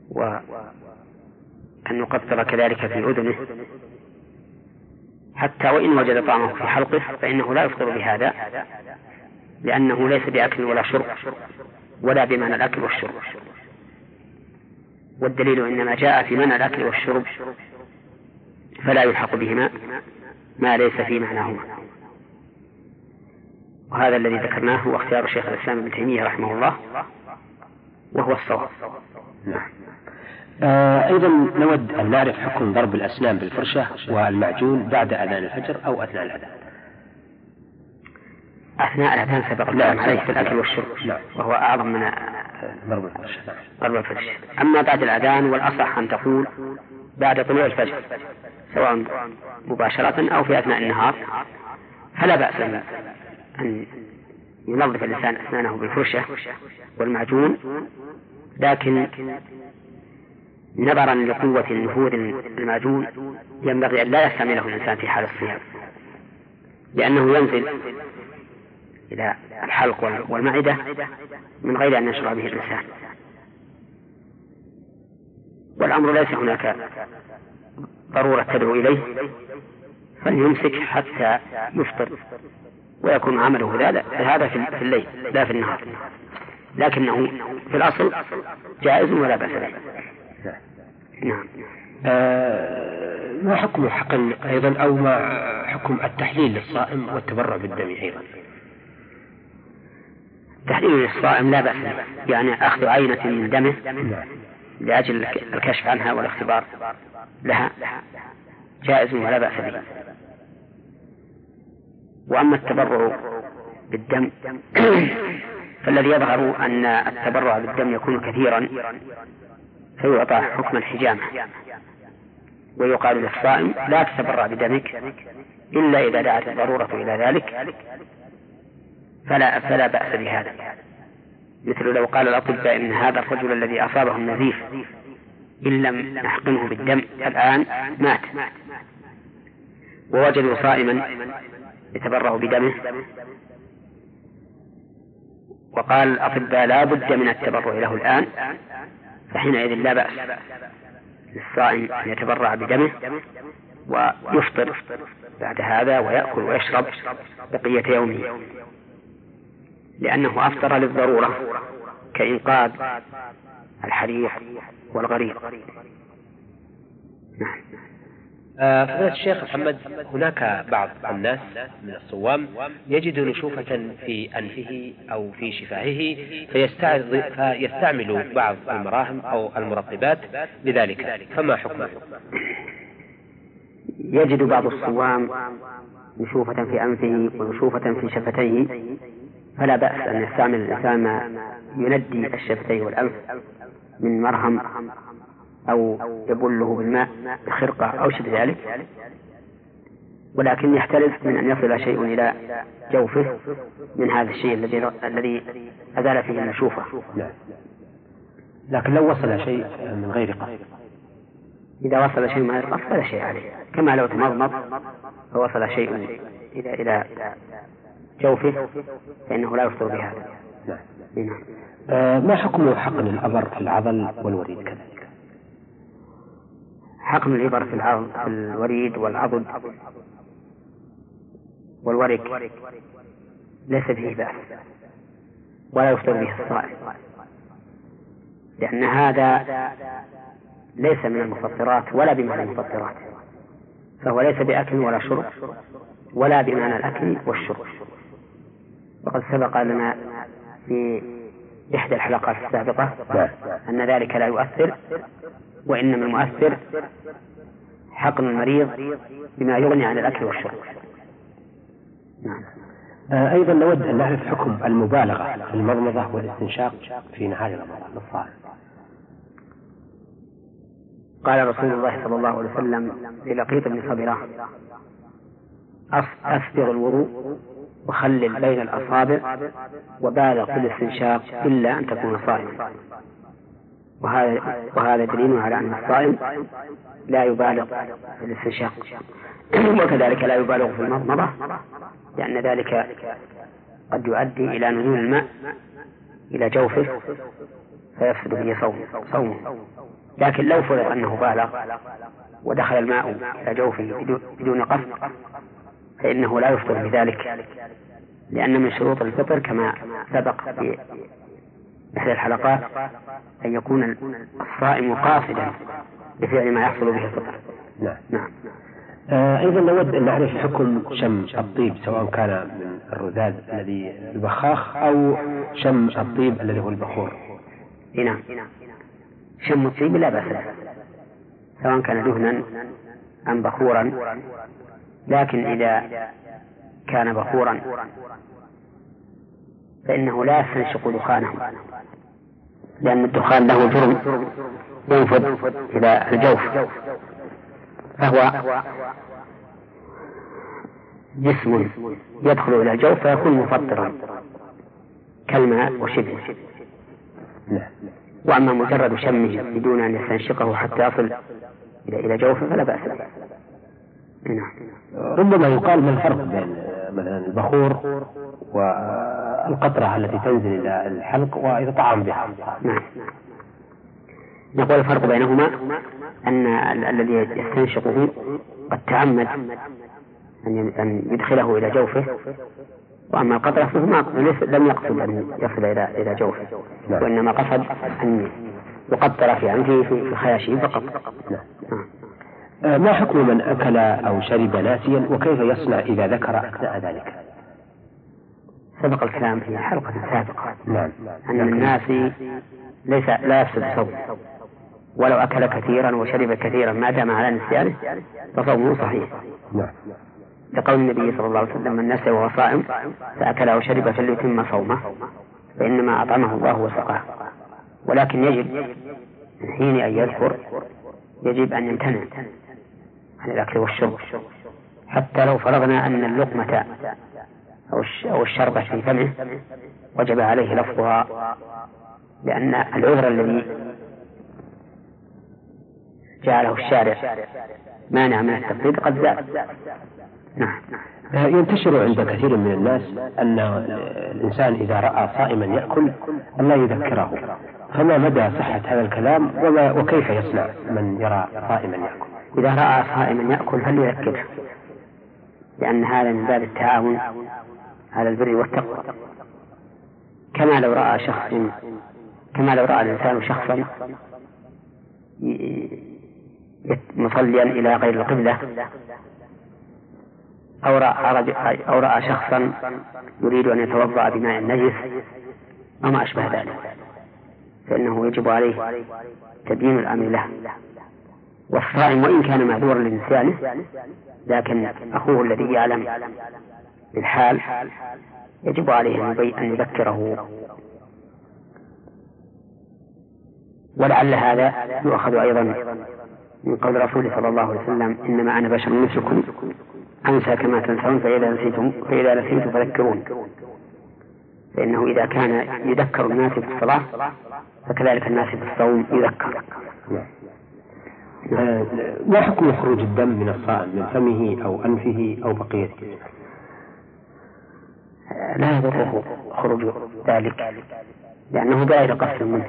وأن يقطر كذلك في أذنه. حتى وإن وجد طعمه في حلقه فإنه لا يفطر بهذا. لأنه ليس بأكل ولا شرب ولا بمعنى الأكل والشرب. والدليل إنما جاء في منع الأكل والشرب فلا يلحق بهما ما ليس في معناهما. وهذا الذي ذكرناه هو اختيار الشيخ الإسلام ابن تيمية رحمه الله وهو الصواب. نعم. آه أيضا نود أن نعرف حكم ضرب الأسنان بالفرشة والمعجون بعد أذان الفجر أو أثناء الأذان. أثناء الأذان سبق. الكلام عليه في الأكل والشرب نعم. وهو أعظم من ضرب نعم. ضرب الفرش أما بعد الأذان والأصح أن تقول بعد طلوع الفجر سواء مباشرة أو في أثناء النهار فلا بأس أن ينظف الإنسان أسنانه بالفرشة والمعجون لكن نظرا لقوة نفوذ المعجون ينبغي أن لا يستعمله الإنسان في حال الصيام لأنه ينزل إلى الحلق والمعدة من غير أن يشرع به الإنسان. والأمر ليس هناك ضرورة تدعو إليه فليمسك حتى يفطر ويكون عمله. هذا في الليل لا في النهار. لكنه في الأصل جائز ولا بأس به. نعم. آه ما حكم حقن أيضا أو ما حكم التحليل للصائم والتبرع بالدم أيضا؟ تحليل للصائم لا بأس يعني أخذ عينة من دمه. لأجل الكشف عنها والاختبار لها. جائز ولا بأس به. وأما التبرع بالدم فالذي يظهر أن التبرع بالدم يكون كثيرا فيعطى حكم الحجامة. ويقال للصائم لا تتبرع بدمك إلا إذا دعت الضرورة إلى ذلك فلا فلا بأس بهذا. مثل لو قال الأطباء إن هذا الرجل الذي أصابه النزيف إن لم نحقنه بالدم الآن مات. ووجدوا صائما يتبرع بدمه. وقال الأطباء لا بد من التبرع له الآن فحينئذ لا بأس. للصائم أن يتبرع بدمه ويفطر بعد هذا ويأكل ويشرب بقية يومه. لأنه أفطر للضرورة كإنقاذ الحريق والغريق. نعم. آه، فضيلة الشيخ محمد هناك بعض الناس من الصوام يجد نشوفة في أنفه أو في شفاهه فيستعمل بعض المراهم أو المرطبات لذلك. فما حكمه؟ يجد بعض الصوام نشوفة في أنفه ونشوفة في شفتيه فلا بأس أن يستعمل الإنسان ما يندي الشفتين والأنف من مرهم أو يبله بالماء بخرقة أو شبه ذلك. ولكن يحترز من أن يصل شيء إلى جوفه من هذا الشيء الذي الذي أزال فيه النشوفة لا. لكن لو وصل شيء من غير قصد. إذا وصل شيء من غير قصد فلا شيء عليه. كما لو تمضمض فوصل شيء إلى إلى جوفه فإنه لا يفطر بهذا. نعم. نعم. آه ما حكم حقن الأبر في العضل والوريد كذلك؟ حقن الإبر في العضل في الوريد والعضد. والورك ليس فيه بأس. ولا يفطر به الصائم. لأن هذا ليس من المفطرات ولا بمعنى المفطرات. فهو ليس بأكل ولا شرب ولا بمعنى الأكل والشرب. وقد سبق لنا في إحدى الحلقات السابقة أن ذلك لا يؤثر وإنما المؤثر حقن المريض بما يغني عن الأكل والشرب. نعم. آه، أيضا نود أن نعرف حكم المبالغة في المضمضة والاستنشاق في نهار رمضان. للصائم قال رسول الله صلى الله عليه وسلم للقيط بن صبرة أسبغ الوضوء وخلل بين الأصابع وبالغ في الاستنشاق إلا أن تكون صائما. وهذا وهذا دليل على أن الصائم لا يبالغ في الاستنشاق. وكذلك لا يبالغ في المضمضة لأن ذلك قد يؤدي إلى نزول الماء إلى جوفه فيفسد به صومه صومه. لكن لو فرض أنه بالغ ودخل الماء إلى جوفه بدون قصد فإنه لا يفطر بذلك لأن من شروط الفطر كما سبق في إحدى الحلقات أن يكون الصائم قاصدا بفعل ما يحصل به الفطر. نعم. نعم. آه أيضا نود أن نعرف حكم شم الطيب سواء كان من الرذاذ الذي البخاخ أو شم الطيب الذي هو البخور. نعم. شم الطيب لا بأس به سواء كان دهنا أم بخورا. لكن إذا كان بخورا فإنه لا يستنشق دخانه. لأن الدخان له جرم ينفذ إلى الجوف فهو جسم يدخل إلى الجوف فيكون مفطرا كالماء وشبهه. وأما مجرد شمه بدون أن يستنشقه حتى يصل إلى جوفه فلا بأس به نعم ربما يقال ما الفرق بين مثلا البخور والقطرة التي تنزل إلى الحلق ويتطعم بها نعم نقول الفرق بينهما أن الذي يستنشقه قد تعمد أن يدخله إلى جوفه وأما القطرة فهو ما لم يقصد أن يصل إلى إلى جوفه نعم. وإنما قصد أن يقطر في أنفه في خياشه فقط نعم. ما حكم من أكل أو شرب ناسيا وكيف يصنع إذا ذكر أثناء ذلك؟ سبق الكلام في حلقة سابقة. نعم. أن الناس ليس لا يفسد صوم ولو أكل كثيرا وشرب كثيرا ما دام على نسيانه فصومه صحيح. نعم. لقول النبي صلى الله عليه وسلم من نسي وهو صائم فأكل أو شرب فليتم صومه فإنما أطعمه الله وسقاه. ولكن يجب من حين أن يذكر يجب أن يمتنع. عن الأكل والشرب. حتى لو فرضنا أن اللقمة أو الشربة في فمه وجب عليه لفظها لأن العذر الذي جعله الشارع مانع من التقليد قد زال نعم. ينتشر عند كثير من الناس أن الإنسان إذا رأى صائما يأكل أن لا يذكره. فما مدى صحة هذا الكلام وما وكيف يصنع من يرى صائما يأكل؟ إذا رأى صائما يأكل فليذكره لأن هذا من باب التعاون على البر والتقوى. كما لو رأى شخص كما لو رأى الإنسان شخصا مصليا إلى غير القبلة أو رأى, أو رأى شخصا يريد أن يتوضأ بماء النجس أو ما أشبه ذلك فإنه يجب عليه تبيين الأمر له. والصائم وإن كان معذورا لنسيانه لكن أخوه الذي يعلم بالحال يجب عليه أن يذكره. ولعل هذا يؤخذ أيضا من قول الرسول صلى الله عليه وسلم إنما أنا بشر مثلكم أنسى كما تنسون فإذا نسيتم فإذا نسيت فذكرون. فإنه إذا كان يذكر الناس في الصلاة فكذلك الناس في الصوم يذكر. ما حكم خروج الدم من الصائم من فمه أو أنفه أو بقية لا يضره خروج ذلك لأنه دائر قصد منه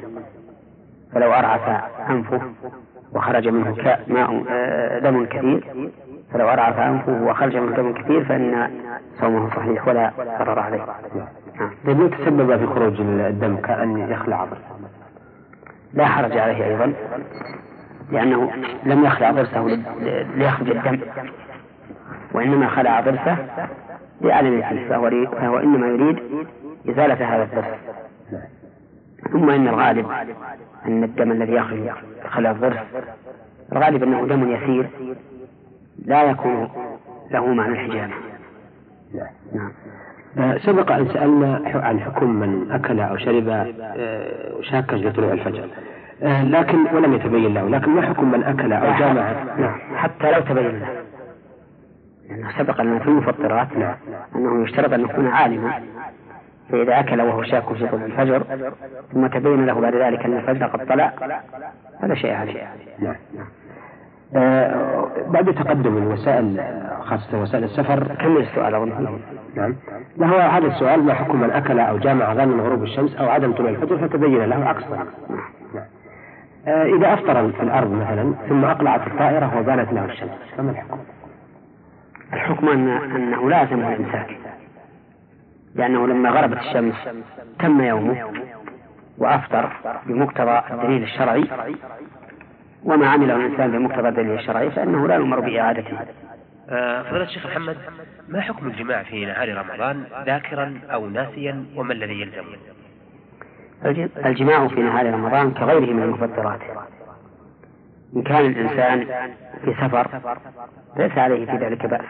فلو أرعف أنفه وخرج منه ماء آه، دم كثير فلو أرعف أنفه وخرج منه دم كثير فإن صومه صحيح ولا ضرر عليه. نعم. طيب تسبب في خروج الدم كأن يخلع؟ لا حرج عليه أيضا. لأنه لم يخلع ضرسه ليخرج الدم. وإنما خلع ضرسه لعلم فيه فهو, فهو إنما يريد إزالة هذا الضرس. ثم إن الغالب أن الدم الذي يخرج خلع الضرس الغالب أنه دم يسير لا يكون له معنى الحجامة نعم. آه، سبق أن سألنا عن حكم من أكل أو شرب آه، شاكا في طلوع الفجر. لكن ولم يتبين له لكن ما حكم من أكل أو جامع؟ نعم. حتى لو تبين له. لأنه سبق لنا في المفطرات نعم. أنه يشترط أن يكون عالما. فإذا أكل وهو شاك في طلوع الفجر ثم تبين له بعد ذلك أن الفجر قد طلع فلا شيء عليه نعم. آه بعد تقدم الوسائل خاصة وسائل السفر. كمل السؤال أظن. نعم. لا هو هذا السؤال ما حكم من أكل أو جامع ظن غروب الشمس أو عدم طلوع الفجر؟ فتبين له عكس ذلك نعم. آه إذا أفطر في الأرض مثلا ثم أقلعت الطائرة وبانت له الشمس فما الحكم؟ الحكم أن أنه لازم الإمساك لأنه لما غربت الشمس تم يومه وأفطر بمقتضى الدليل الشرعي وما عمله الإنسان بمقتضى الدليل الشرعي فإنه لا يؤمر بإعادته آه، فضيلة الشيخ محمد ما حكم الجماع في نهار رمضان ذاكرا أو ناسيا وما الذي يلزم؟ الجماع في نهار رمضان كغيره من المفطرات. إن كان الإنسان في سفر ليس عليه في ذلك بأس.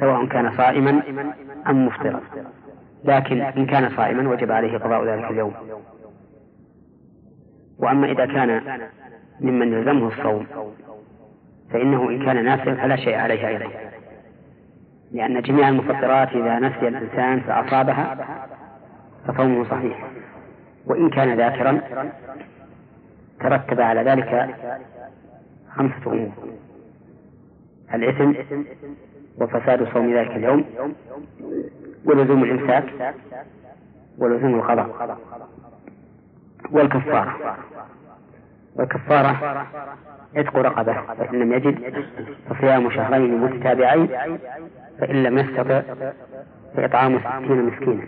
سواء كان صائما أم مفطرا. لكن إن كان صائما وجب عليه قضاء ذلك اليوم. وأما إذا كان ممن يلزمه الصوم فإنه إن كان ناسيا فلا شيء عليه أيضا. لأن جميع المفطرات إذا نسي الإنسان فأصابها فصومه صحيح. وإن كان ذاكرا ترتب على ذلك خمسة أمور. الإثم وفساد صوم ذلك اليوم ولزوم الإمساك ولزوم القضاء والكفارة. والكفارة عتق رقبة فإن لم يجد فصيام شهرين متتابعين فإن لم يستطع فإطعام ستين مسكينا.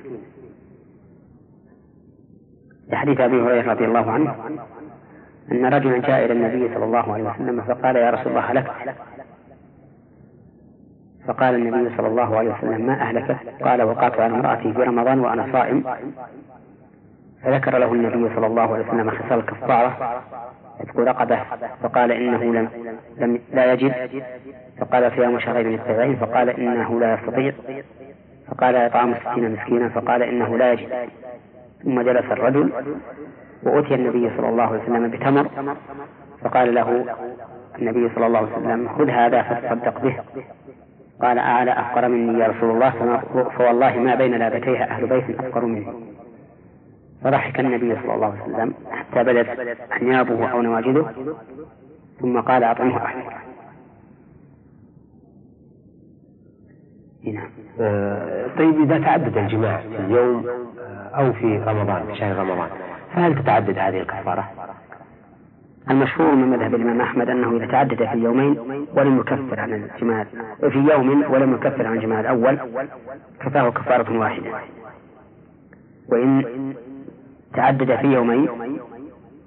لحديث أبي هريرة رضي الله عنه أن رجلا جاء إلى النبي صلى الله عليه وسلم فقال يا رسول الله هلكت. فقال النبي صلى الله عليه وسلم ما أهلكت؟ قال وقعت على امرأتي في رمضان وأنا صائم. فذكر له النبي صلى الله عليه وسلم خصال الكفارة عتق رقبة فقال إنه لم, لم لا يجد. فقال صيام شهرين متبعين فقال إنه لا يستطيع. فقال إطعام ستين مسكينا. فقال إنه لا يجد. ثم جلس الرجل وأتي النبي صلى الله عليه وسلم بتمر فقال له النبي صلى الله عليه وسلم خذ هذا فتصدق به. قال أعلى أفقر مني يا رسول الله فوالله ما بين لابتيها أهل بيت أفقر مني. فضحك النبي صلى الله عليه وسلم حتى بدت أنيابه أو نواجذه ثم قال أطعمه أهلك نعم. آه طيب إذا تعدد الجماع في اليوم أو في رمضان في شهر رمضان فهل تتعدد هذه الكفارة؟ المشهور من مذهب الإمام أحمد أنه إذا تعدد في يومين ولم يكفر عن الجماع في يوم ولم يكفر عن الجماع الأول كفاه كفارة واحدة وإن تعدد في يومين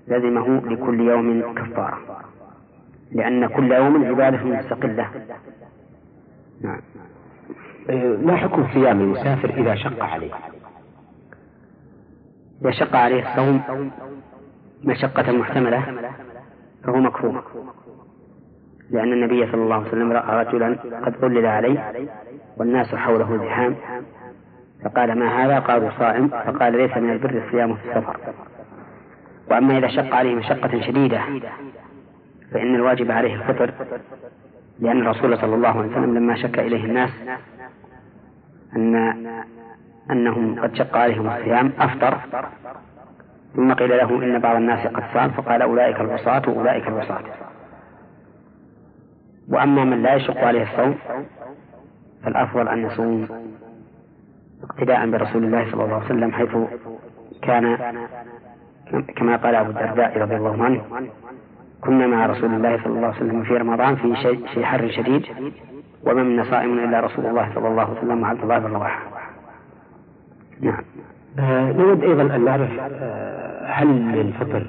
لزمه لكل يوم كفارة لأن كل يوم عبادة مستقلة نعم ما حكم صيام المسافر إذا شق عليه؟ إذا شق عليه الصوم مشقة محتملة فهو مكروه لأن النبي صلى الله عليه وسلم رأى رجلا قد ظلل عليه والناس حوله زحام فقال ما هذا؟ قالوا صائم فقال ليس من البر الصيام في السفر. وأما إذا شق عليه مشقة شديدة فإن الواجب عليه الفطر لأن الرسول صلى الله عليه وسلم لما شك إليه الناس أن أنهم قد شق عليهم الصيام أفطر. ثم قيل له إن بعض الناس قد صام فقال أولئك العصاة وأولئك العصاة وأما من لا يشق عليه الصوم فالأفضل أن يصوم اقتداء برسول الله صلى الله عليه وسلم حيث كان كما قال أبو الدرداء رضي الله عنه كنا مع رسول الله صلى الله عليه وسلم في رمضان في شيء حر شديد وما منا صائم إلا رسول الله صلى الله عليه وسلم وعبد الله بن رواحة نعم. آه نود أيضا أن نعرف آه هل للفطر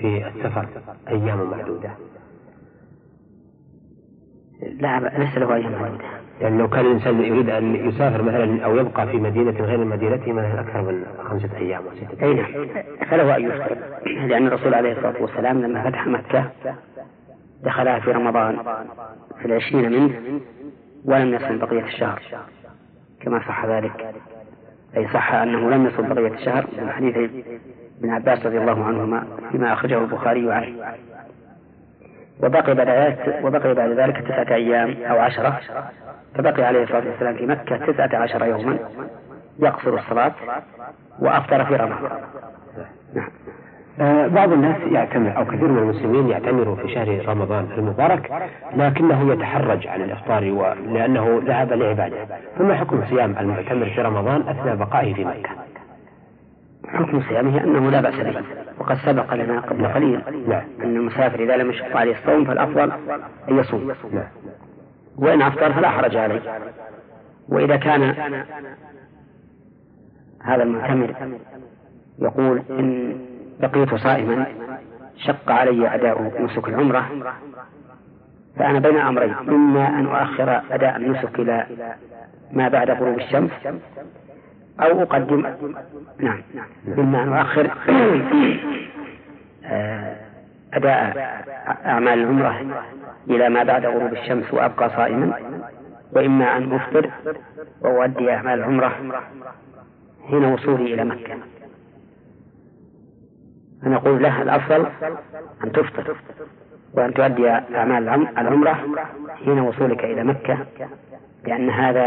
في السفر أيام معدودة؟ لا ليس له أيام معدودة. يعني لو كان الإنسان يريد أن يسافر مثلا أو يبقى في مدينة غير مدينته مثلا أكثر من خمسة أيام أو ستة أي نعم. فله أن يفطر لأن الرسول عليه الصلاة والسلام لما فتح مكة دخلها في رمضان في العشرين منه ولم يصل بقية الشهر كما صح ذلك. أي صح أنه لم يصل بقية الشهر من حديث ابن عباس رضي الله عنهما فيما أخرجه البخاري عنه وبقي بعد وبقي بعد ذلك تسعة أيام أو عشرة. فبقي عليه الصلاة والسلام في مكة تسعة عشر يوما يقصر الصلاة وأفطر في رمضان. نعم. بعض الناس يعتمر أو كثير من المسلمين يعتمروا في شهر رمضان المبارك لكنه يتحرج عن الإفطار لأنه ذهب لعبادة. فما حكم صيام المعتمر في رمضان أثناء بقائه في مكة؟ حكم صيامه أنه لا بأس به. وقد سبق لنا قبل قليل نعم. أن المسافر إذا لم يشق عليه الصوم فالأفضل أن يصوم. نعم. وإن أفطر فلا حرج عليه. وإذا كان هذا المعتمر يقول إن بقيت صائما شق علي أداء نسك العمرة فأنا بين أمرين إما أن أؤخر أداء النسك إلى ما بعد غروب الشمس أو أقدم نعم إما أن أؤخر أداء أعمال العمرة إلى ما بعد غروب الشمس وأبقى صائما وإما أن أفطر وأؤدي أعمال العمرة حين وصولي إلى مكة. فنقول له الأفضل أن تفطر وأن تؤدي أعمال العمرة حين وصولك إلى مكة لأن هذا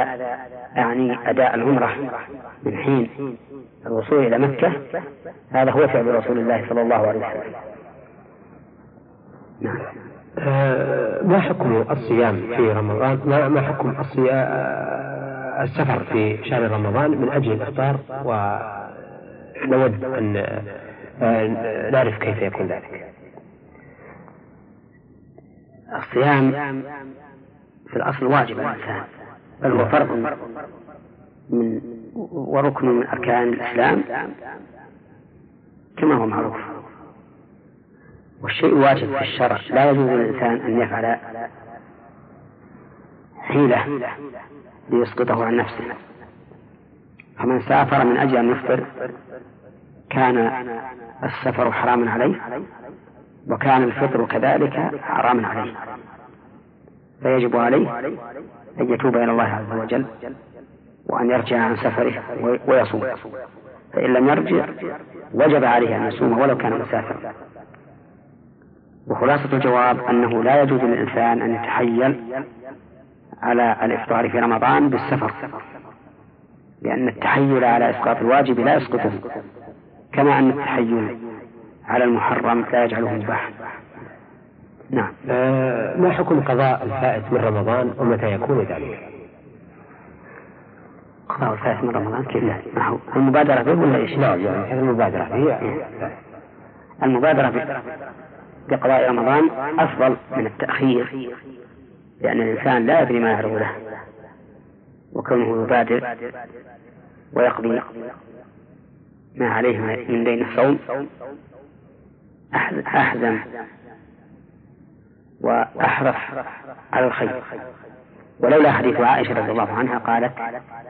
يعني أداء العمرة من حين الوصول إلى مكة. هذا هو فعل رسول الله صلى الله عليه وسلم. نعم. آه، ما حكم الصيام في رمضان؟ ما ما حكم آه، السفر في شهر رمضان من أجل الإفطار ونود أن نعرف كيف يكون ذلك. الصيام في الأصل واجب على الإنسان بل هو فرض من وركن من أركان الإسلام كما هو معروف. والشيء واجب في الشرع لا يجوز للإنسان أن يفعل حيلة ليسقطه عن نفسه. فمن سافر من أجل أن يفطر كان السفر حراما عليه وكان الفطر كذلك حراما عليه. فيجب عليه أن يتوب إلى الله عز وجل وأن يرجع عن سفره ويصوم. فإن لم يرجع وجب عليه أن يصوم ولو كان مسافرا. وخلاصة الجواب أنه لا يجوز للإنسان أن يتحيل على الإفطار في رمضان بالسفر لأن التحيل على إسقاط الواجب لا يسقطه. كما أن التحيل على المحرم لا يجعله مباحا نعم آه ما حكم قضاء الفائت من رمضان ومتى يكون ذلك؟ قضاء الفائت من رمضان كيف؟ ما هو المبادرة به ولا إيش؟ نعم يعني المبادرة به المبادرة بقضاء رمضان أفضل من التأخير لأن الإنسان لا يدري ما يعرض له وكونه يبادر ويقضي ما عليه من دين الصوم. أحزم وأحرص على الخير. ولولا حديث عائشة رضي الله عنها قالت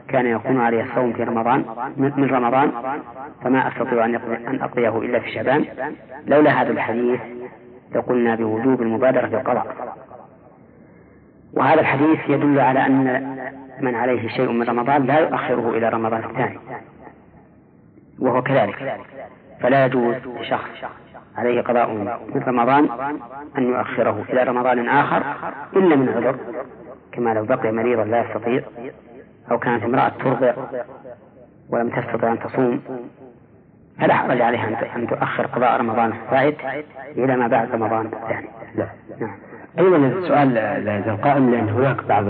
كان يكون علي الصوم في رمضان من رمضان فما أستطيع أن أقضيه إلا في شعبان لولا هذا الحديث لقلنا بوجوب المبادرة بالقضاء. وهذا الحديث يدل على أن من عليه شيء من رمضان لا يؤخره إلى رمضان الثاني. وهو كذلك فلا يجوز لشخص عليه قضاء من رمضان أن يؤخره إلى رمضان آخر إلا من عذر كما لو بقي مريضا لا يستطيع أو كانت امرأة ترضع ولم تستطع أن تصوم فلا حرج عليها أن تؤخر قضاء رمضان الفائت إلى ما بعد رمضان الثاني. نعم. أيضا السؤال لا يزال قائم لأن هناك بعض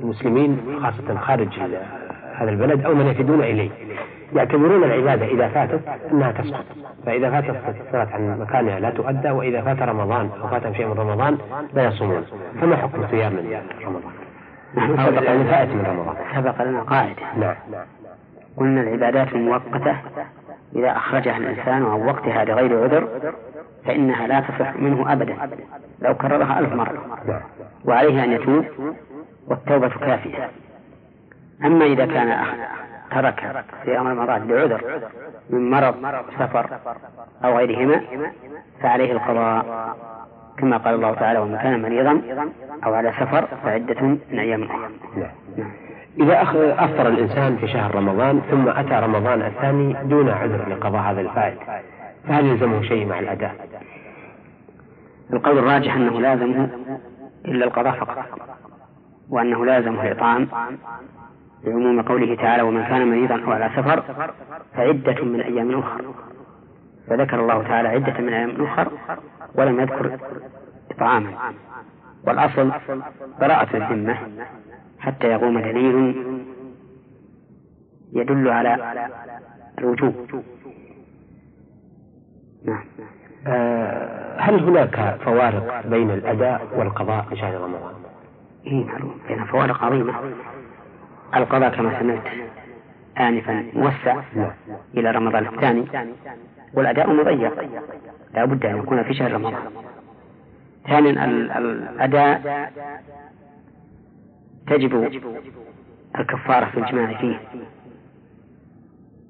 المسلمين خاصة خارج هذا البلد أو من يفدون إليه يعتبرون العبادة إذا فاتت أنها تسقط. فإذا فاتت صارت عن مكانها لا تؤدى وإذا فات رمضان أو فات شيء من رمضان لا يصومون. فما حكم صيام من رمضان؟ نحن سبق لنا فائت من رمضان. سبق لنا قاعدة. نعم. قلنا العبادات المؤقتة إذا أخرجها الإنسان عن وقتها لغير عذر فإنها لا تصح منه أبدا. لو كررها ألف مرة. نعم. وعليه أن يتوب والتوبة كافية. أما إذا كان ترك صيام رمضان لعذر من مرض سفر أو غيرهما فعليه القضاء كما قال الله تعالى ومن كان مريضا أو على سفر فعدة من أيام أخرى نعم. إذا أفطر الإنسان في شهر رمضان ثم أتى رمضان الثاني دون عذر لقضاء هذا الفائت فهل يلزمه شيء مع الأداء؟ القول الراجح أنه لازمه إلا القضاء فقط وأنه لازمه الإطعام لعموم قوله تعالى ومن كان مريضا أو على سفر فعدة من أيام أخرى فذكر الله تعالى عدة من أيام أخرى ولم يذكر إطعاما والأصل براءة الذمة حتى يقوم دليل يدل على الوجوب. نعم. آه هل هناك فوارق بين الأداء والقضاء في شهر رمضان؟ إيه معلوم. بين فوارق عظيمة. القضاء كما سمعت آنفا موسع إلى رمضان الثاني والأداء مضيق. لا بد أن يكون في شهر رمضان. ثانيا الأداء تجب الكفارة في الجماع فيه.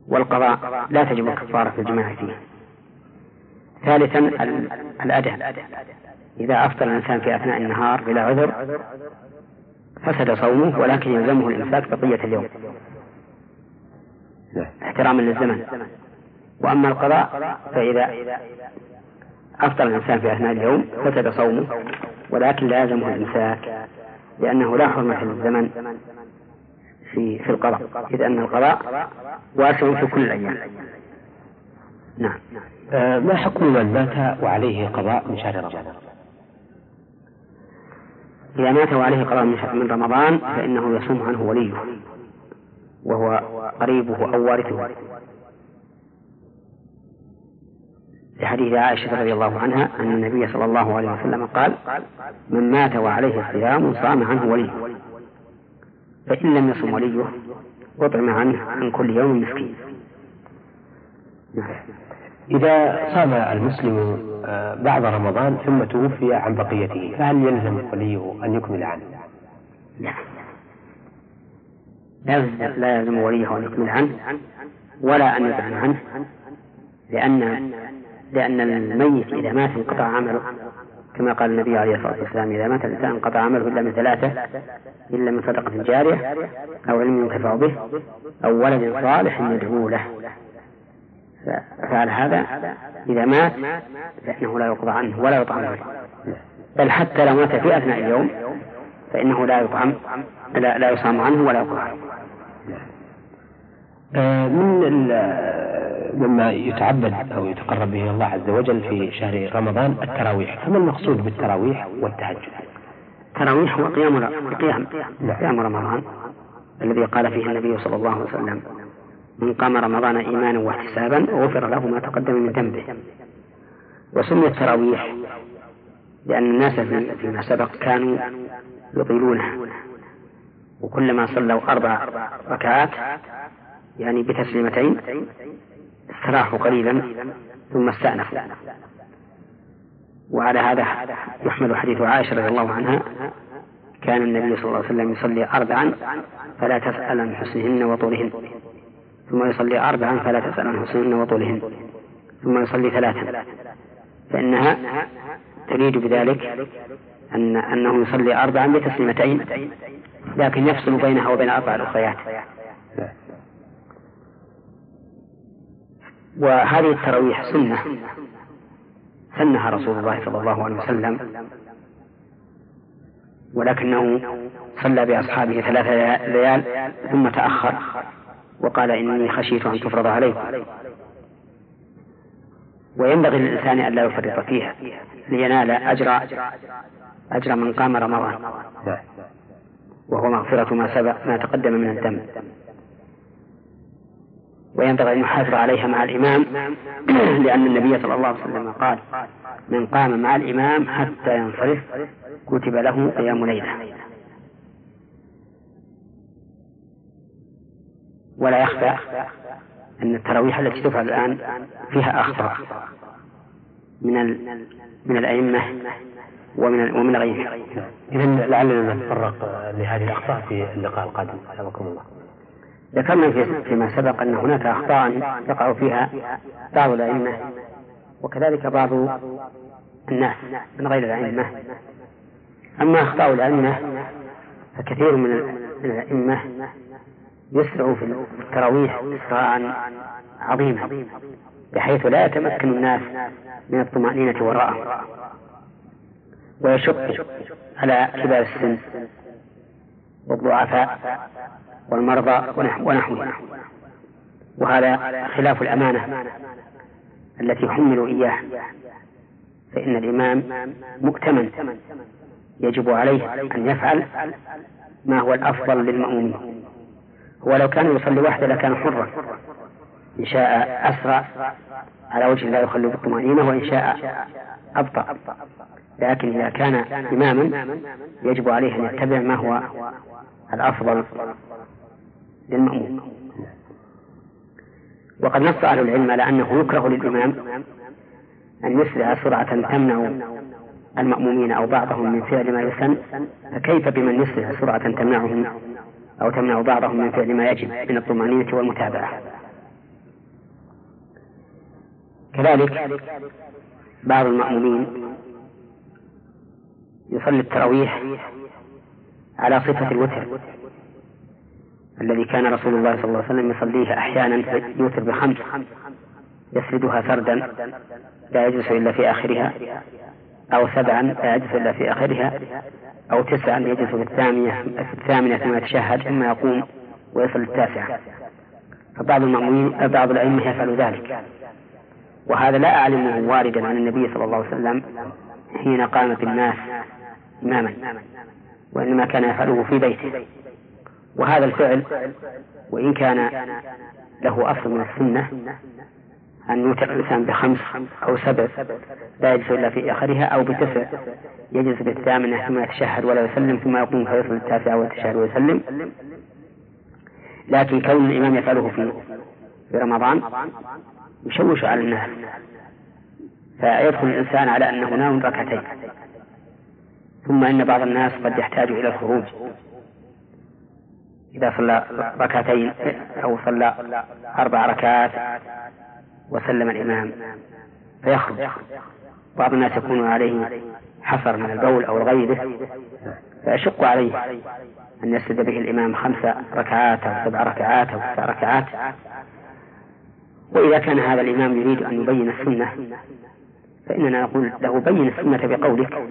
والقضاء لا تجب الكفارة في الجماع فيه. ثالثا الأداء. إذا أفطر الإنسان في أثناء النهار بلا عذر فسد صومه ولكن يلزمه الإمساك بقية اليوم. احتراما للزمن. وأما القضاء فإذا أفطر الإنسان في أثناء اليوم فسد صومه ولكن لا يلزمه الإمساك لأنه لا حرمة للزمن في في القضاء. إذ أن القضاء واسع في كل الأيام. نعم. آه ما حكم من مات وعليه قضاء من شهر رمضان؟ إذا مات وعليه قضاء من رمضان فإنه يصوم عنه وليه وهو قريبه أو وارثه. لحديث عائشة رضي الله عنها أن النبي صلى الله عليه وسلم قال من مات وعليه الصيام صام عنه وليه فإن لم يصم وليه أطعم عنه عن كل يوم مسكين. إذا صام المسلم آه، بعد رمضان ثم توفي عن بقيته فهل يلزم وليه أن يكمل عنه؟ لا لا يلزم وليه أن يكمل عنه ولا أن يدعن عنه لأن لأن الميت إذا مات انقطع عمله كما قال النبي عليه الصلاة والسلام إذا مات الإنسان انقطع عمله إلا من ثلاثة إلا من صدقة جارية أو علم ينتفع به أو ولد صالح يدعو له فعل هذا إذا مات فإنه لا يقضى عنه ولا يطعم له بل حتى لو مات في أثناء اليوم فإنه لا يطعم لا, لا يصام عنه ولا يقضى عنه. آه، من مما يتعبد أو يتقرب به الله عز وجل في شهر رمضان التراويح. فما المقصود بالتراويح والتهجد؟ التراويح هو قيام قيام نعم. قيام رمضان الذي قال فيه النبي صلى الله عليه وسلم من قام رمضان إيمانا واحتسابا غفر له ما تقدم من ذنبه. وسمي التراويح لأن الناس فيما سبق كانوا يطيلونها وكلما صلوا أربع ركعات يعني بتسليمتين استراحوا قليلا ثم استأنفوا. وعلى هذا يحمل حديث عائشة رضي الله عنها كان النبي صلى الله عليه وسلم يصلي أربعا فلا تسأل عن حسنهن وطولهن. ثم يصلي أربعا فلا تسأل عن حسنهن وطولهن. ثم يصلي ثلاثا. فإنها تريد بذلك أن أنه يصلي أربعا بتسليمتين لكن يفصل بينها وبين أربع الأخريات وهذه التراويح سنة. سنها رسول الله صلى الله عليه وسلم. ولكنه صلى بأصحابه ثلاث ليال ثم تأخر. وقال إني خشيت أن تفرض عليكم وينبغي للإنسان أن لا يفرط فيها لينال أجر أجر من قام رمضان. وهو مغفرة ما سبق ما تقدم من الذنب وينبغي أن يحافظ عليها مع الإمام لأن النبي صلى الله عليه وسلم قال من قام مع الإمام حتى ينصرف كتب له قيام ليلة. ولا يخفى أن التراويح التي تفعل الآن فيها أخطاء من من الأئمة ومن ومن غيرهم. إذا لعلنا نتطرق لهذه الأخطاء في اللقاء القادم حفظكم الله. ذكرنا في فيما سبق أن هناك أخطاء يقع فيها بعض الأئمة وكذلك بعض الناس من غير الأئمة أما أخطاء الأئمة فكثير من الأئمة يسرع في التراويح إسراعا عظيما بحيث لا يتمكن الناس من الطمأنينة وراءه ويشق على كبار السن والضعفاء والمرضى ونحوها وهذا خلاف الأمانة التي حملوا إياه فإن الإمام مؤتمن يجب عليه أن يفعل ما هو الأفضل للمأمومين هو لو كان يصلي وحده لكان حرا. إن شاء أسرع على وجه لا يخلو بالطمأنينة وإن شاء أبطأ. لكن إذا كان إماما يجب عليه أن يتبع ما هو الأفضل للمأموم. وقد نص أهل العلم على أنه يكره للإمام أن يسرع سرعة تمنع المأمومين أو بعضهم من فعل ما يسن. فكيف بمن يسرع سرعة تمنعهم أو تمنع بعضهم من فعل ما يجب من الطمأنينة والمتابعة. كذلك بعض المأمومين يصلي التراويح على صفة الوتر الذي كان رسول الله صلى الله عليه وسلم يصليه أحيانا يوتر بخمس يسردها سردا لا يجلس إلا في آخرها أو سبعا لا يجلس إلا في آخرها أو تسعا يجلس في الثامنة في الثامنة ثم يتشهد ثم يقوم ويصل التاسعة. فبعض المأمومين بعض الأئمة يفعل ذلك. وهذا لا أعلمه واردا عن النبي صلى الله عليه وسلم حين قام بالناس إماما وإنما كان يفعله في بيته. وهذا الفعل وإن كان له أصل من السنة أن يوتر الإنسان بخمس أو سبع لا يجلس إلا في آخرها أو بتسع. يجلس بالثامنة ثم يتشهد ولا يسلم ثم يقوم فيصل التاسعة ويتشهد ويسلم. لكن كون الإمام يفعله في رمضان يشوش على الناس فيدخل الإنسان على أنه نام ركعتين. ثم إن بعض الناس قد يحتاج إلى الخروج. إذا صلى ركعتين أو صلى أربع ركعات وسلم الإمام فيخرج. بعض الناس يكون عليه حصر من البول أو غيره فيشق عليه أن يسجد به الإمام خمس ركعات أو سبع ركعات أو تسع ركعات. وإذا كان هذا الإمام يريد أن يبين السنة فإننا نقول له بين السنة بقولك.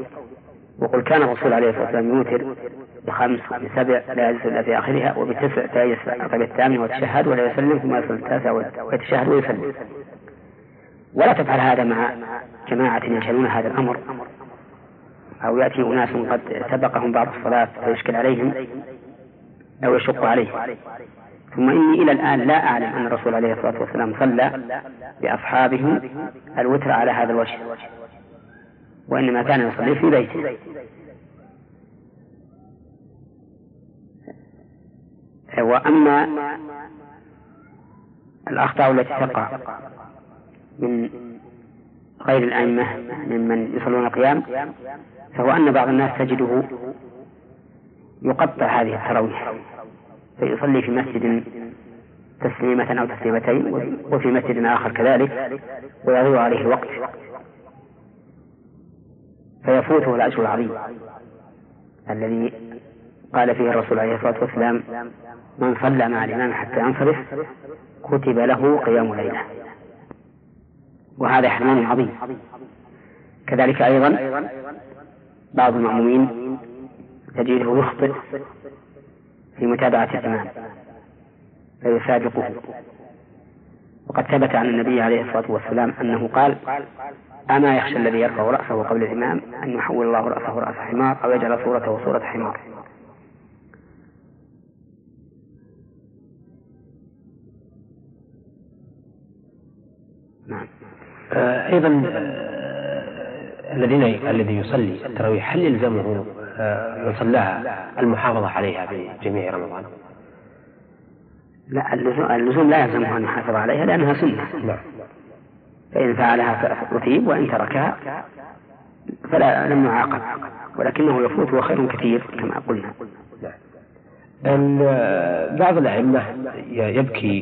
وقل كان الرسول عليه الصلاة والسلام يوتر بخمس وبسبع لا يجلس إلا في آخرها وبتسع لا يجلس قبل الثامن ويتشهد ولا يسلم ثم يصل التاسع ويتشهد ويسلم. ولا تفعل هذا مع جماعة يجهلون هذا الأمر. أو يأتي أناس قد سبقهم بعض الصلاة فيشكل عليهم أو يشق عليهم. ثم إني إلى الآن لا أعلم أن الرسول عليه الصلاة والسلام صلى بأصحابه الوتر على هذا الوجه وإنما كان يصلي في بيته. وأما الأخطاء التي تقع من غير الأئمة ممن يصلون القيام فهو أن بعض الناس تجده يقطع هذه التراويح فيصلي في مسجد تسليمة أو تسليمتين وفي مسجد آخر كذلك ويضيع عليه الوقت فيفوته الأجر العظيم الذي قال فيه الرسول عليه الصلاة والسلام من صلى مع الإمام حتى ينصرف كتب له قيام ليلة. وهذا حرمان عظيم. كذلك أيضا بعض المأمومين تجده يخطئ في متابعة الإمام فيسابقه. وقد ثبت عن النبي عليه الصلاة والسلام أنه قال أما يخشى الذي يرفع رأسه قبل الإمام أن يحول الله رأسه رأس حمار أو يجعل صورته صورة حمار. نعم. أيضا آه، الذين الذي يصلي التراويح هل يلزمه آه، من صلاها المحافظة عليها في جميع رمضان؟ لا اللزوم لا يلزمه أن يحافظ عليها لأنها سنة. نعم. فإن فعلها فأثيب وإن تركها فلا لم يعاقب ولكنه يفوت وخير كثير كما قلنا. بعض الأئمة يبكي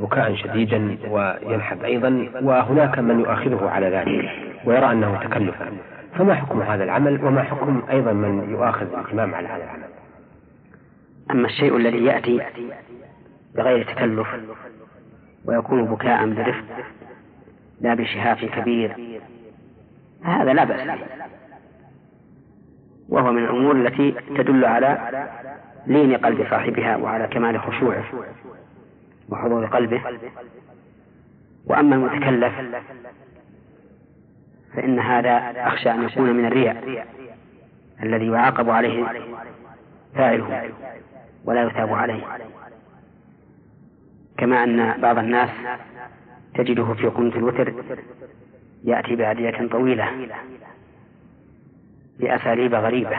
بكاء شديدا وينحب أيضا وهناك من يؤاخذه على ذلك ويرى أنه تكلفا فما حكم هذا العمل وما حكم أيضا من يؤاخذ الإمام على هذا العمل؟ أما الشيء الذي يأتي بغير تكلف ويكون بكاء برفق لا بشهاف كبير هذا لا بأس به. وهو من الأمور التي تدل على لين قلب صاحبها وعلى كمال خشوعه وحضور قلبه؟ وأما المتكلف فإن هذا أخشى أن يكون من الرياء الذي يعاقب عليه فاعله ولا يثاب عليه. كما أن بعض الناس تجده في قنوت الوتر يأتي بأدية طويلة بأساليب غريبة.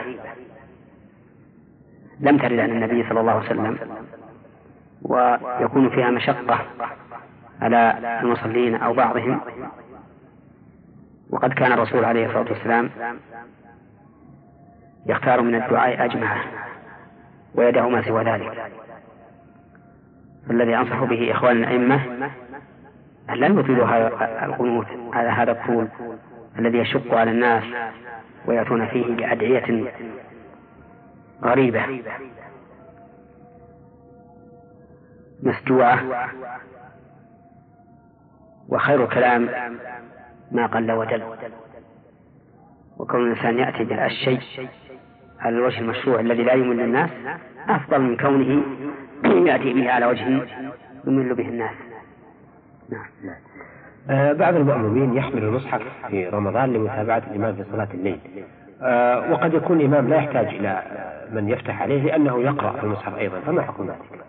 لم ترد عن النبي صلى الله عليه وسلم. ويكون فيها مشقة على المصلين أو بعضهم. وقد كان الرسول عليه الصلاة والسلام يختار من الدعاء أجمعه ويدع ما سوى ذلك. فالذي أنصح به إخوان الأئمة أن لا يطيلوا القنوت على هذا الطول الذي يشق على الناس ويأتون فيه بأدعية غريبة. مسجوعة وخير الكلام ما قل ودل وكون الإنسان يأتي بالشيء على الوجه المشروع الذي لا يمل الناس أفضل من كونه يأتي به على وجه يمل به الناس. نعم. آه بعض المأمومين يحمل المصحف في رمضان لمتابعة الإمام في صلاة الليل. وقد يكون الإمام لا يحتاج إلى من يفتح عليه لأنه يقرأ في المصحف أيضا فما حكم ذلك؟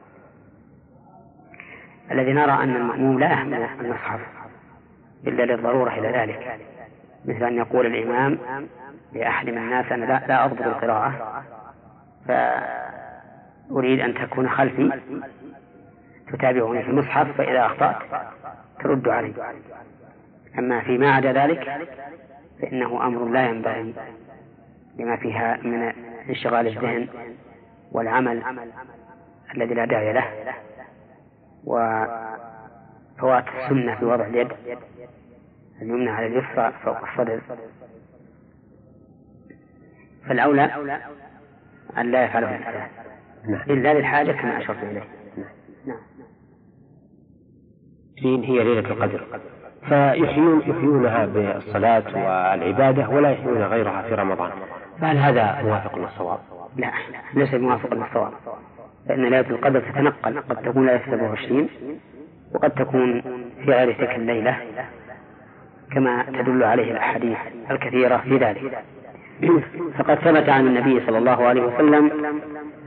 الذي نرى أن المأموم لا يحمل المصحف إلا للضرورة إلى ذلك مثل أن يقول الإمام لأحد من الناس أنا لا, لا أضبط القراءة فأريد أن تكون خلفي تتابعني في المصحف فإذا أخطأت ترد علي أما فيما عدا ذلك فإنه أمر لا ينبغي لما فيها من انشغال الذهن والعمل الذي لا داعي له وفوات السنة في وضع اليد اليمنى على اليسرى فوق الصدر. فالأولى أن لا يفعله الإنسان. نعم. إلا للحاجة كما أشرت إليه. نعم. هي ليلة القدر. فيحيون يحيونها بالصلاة والعبادة ولا يحيون غيرها في رمضان. فهل هذا موافق للصواب؟ لا ليس موافق للصواب فإن ليلة القدر تتنقل قد تكون ليلة 27 وقد تكون في غير تلك الليلة كما تدل عليه الأحاديث الكثيرة في ذلك. فقد ثبت عن النبي صلى الله عليه وسلم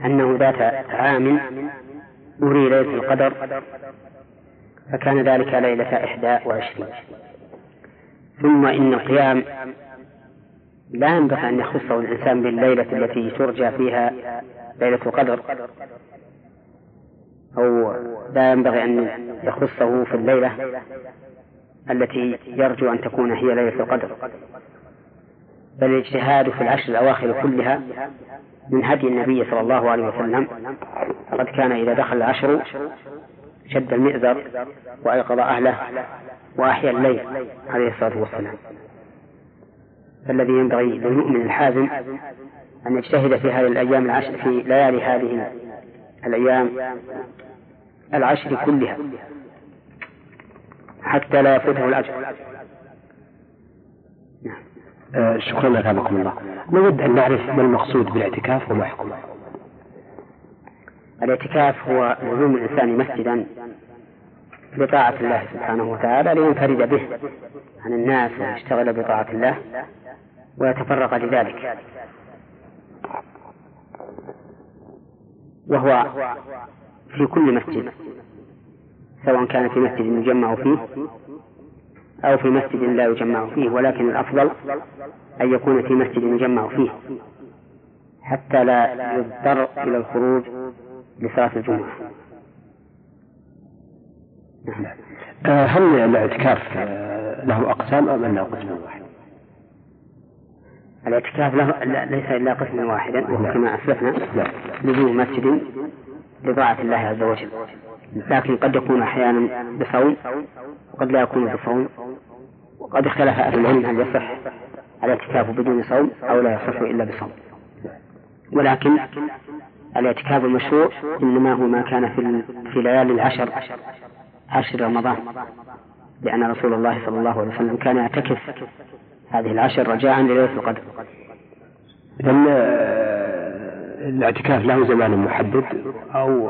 أنه ذات عام أري ليلة القدر فكان ذلك ليلة إحدى وعشرين. ثم إن القيام لا ينبغي أن يخصه الإنسان بالليلة التي ترجى فيها ليلة القدر. أو لا ينبغي أن يخصه في الليلة التي يرجو أن تكون هي ليلة القدر. بل الاجتهاد في العشر الأواخر كلها من هدي النبي صلى الله عليه وسلم. فقد كان إذا دخل العشر شد المئزر وأيقظ أهله وأحيا الليل عليه الصلاة والسلام. فالذي ينبغي للمؤمن الحازم أن يجتهد في هذه الأيام العشر في ليالي هذه الأيام العشر كلها حتى لا يفوته الأجر. نعم. آه شكرا لك الله. نود أن نعرف ما المقصود بالاعتكاف وما حكمه. الاعتكاف هو لزوم الإنسان مسجدا بطاعة الله سبحانه وتعالى لينفرد به عن الناس ويشتغل بطاعة الله. ويتفرغ لذلك وهو في كل مسجد سواء كان في مسجد يجمع فيه أو في مسجد لا يجمع فيه ولكن الأفضل أن يكون في مسجد يجمع فيه حتى لا يضطر إلى الخروج لصلاة الجمعة. آه، هل الاعتكاف له أقسام أم أنه قسم واحد؟ الاعتكاف له ليس إلا قسما واحدا وهو كما أسلفنا لزوم مسجد لطاعة الله عز وجل. لكن قد يكون أحيانا بصوم وقد لا يكون بصوم وقد اختلف أهل العلم هل يصح الاعتكاف بدون صوم أو لا يصح إلا بصوم. ولكن الاعتكاف المشروع إنما هو ما كان في في ليالي العشر عشر رمضان لأن رسول الله صلى الله عليه وسلم كان يعتكف هذه العشر رجاء لليلة القدر. إذن آه، الاعتكاف له زمان محدد أو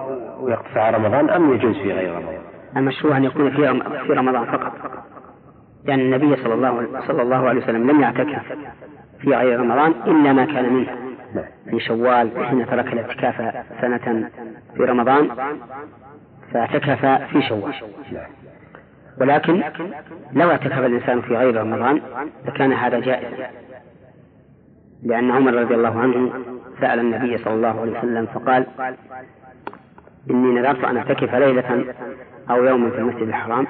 يقطع رمضان أم يجوز في غير رمضان؟ المشروع أن يكون في في رمضان فقط. لأن النبي صلى الله صلى الله عليه وسلم لم يعتكف في غير رمضان إلا ما كان منه في شوال حين ترك الاعتكاف سنة في رمضان فاعتكف في شوال ولكن لو اعتكف الإنسان في غير رمضان لكان هذا جائزا. لأن عمر رضي الله عنه سأل النبي صلى الله عليه وسلم فقال إني نذرت أن أعتكف ليلة أو يوما في المسجد الحرام.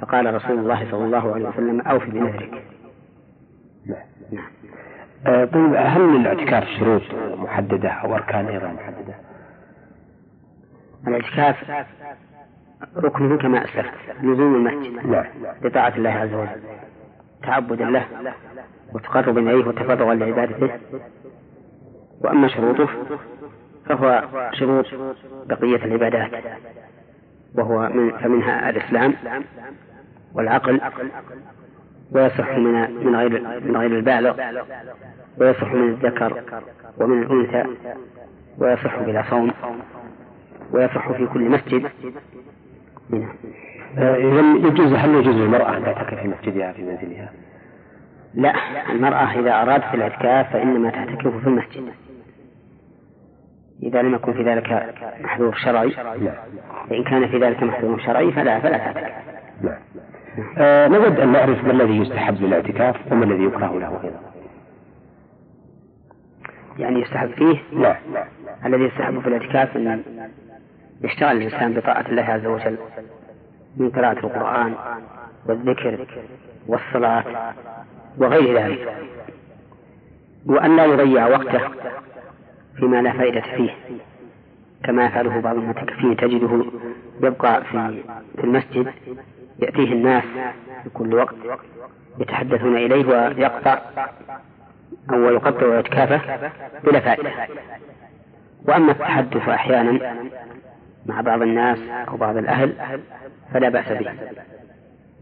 فقال رسول الله صلى الله عليه وسلم أوف بنذرك. نعم. آه، طيب هل للاعتكاف شروط محددة أو أركان أيضا محددة؟ الاعتكاف ركنه كما أسلفت لزوم المسجد. نعم لطاعة الله عز وجل تعبدا له وتقربا إليه وتفرغا لعبادته. وأما شروطه فهو شروط بقية العبادات وهو من فمنها الإسلام والعقل ويصح من من غير من غير البالغ ويصح من الذكر ومن الأنثى ويصح بلا صوم ويصح في كل مسجد. إذا يجوز هل يجوز للمرأة أن تعتكف في مسجدها في منزلها؟ لا المرأة إذا أرادت الإعتكاف فإنما تعتكف في المسجد. إذا لم يكن في ذلك محذور شرعي فإن كان في ذلك محذور شرعي فلا فلا تعتكف نعم. آه نود أن نعرف ما الذي يستحب للاعتكاف وما الذي يكره له أيضا. يعني يستحب فيه؟ لا الذي يستحب في الاعتكاف أن يشتغل الإنسان بطاعة الله عز وجل من قراءة القرآن والذكر والصلاة وغير ذلك وأن لا يضيع وقته فيما لا فائدة فيه كما يفعله بعض المعتكفين تجده يبقى في المسجد يأتيه الناس في كل وقت يتحدثون إليه ويقطع أو يقطع اعتكافه بلا فائدة. وأما التحدث أحيانا مع بعض الناس أو بعض الأهل فلا بأس به.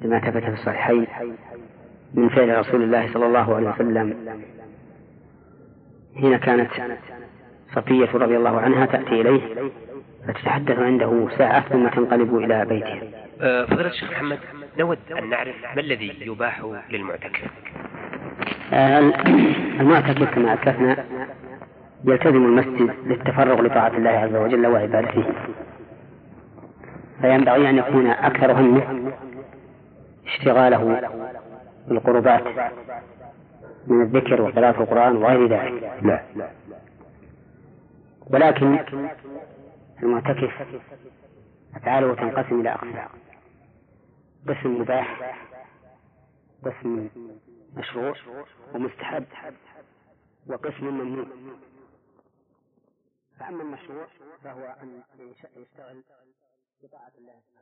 لما ثبت في الصحيحين من فعل رسول الله صلى الله عليه وسلم حين كانت صفية رضي الله عنها تأتي إليه فتتحدث عنده ساعة ثم تنقلب إلى بيتها أه، فضيلة الشيخ محمد نود أن نعرف ما الذي يباح للمعتكف؟ أه، المعتكف كما أسلفنا يلتزم المسجد للتفرغ لطاعة الله عز وجل وعبادته. فينبغي أن يكون أكثر همه اشتغاله بالقربات من الذكر وقراءة القرآن وغير ذلك. لا ولكن المعتكف أفعاله تنقسم إلى أقسام. قسم مباح قسم مشروع ومستحب وقسم ممنوع. فأما المشروع فهو أن يشتغل بطاعة الله. سبحانه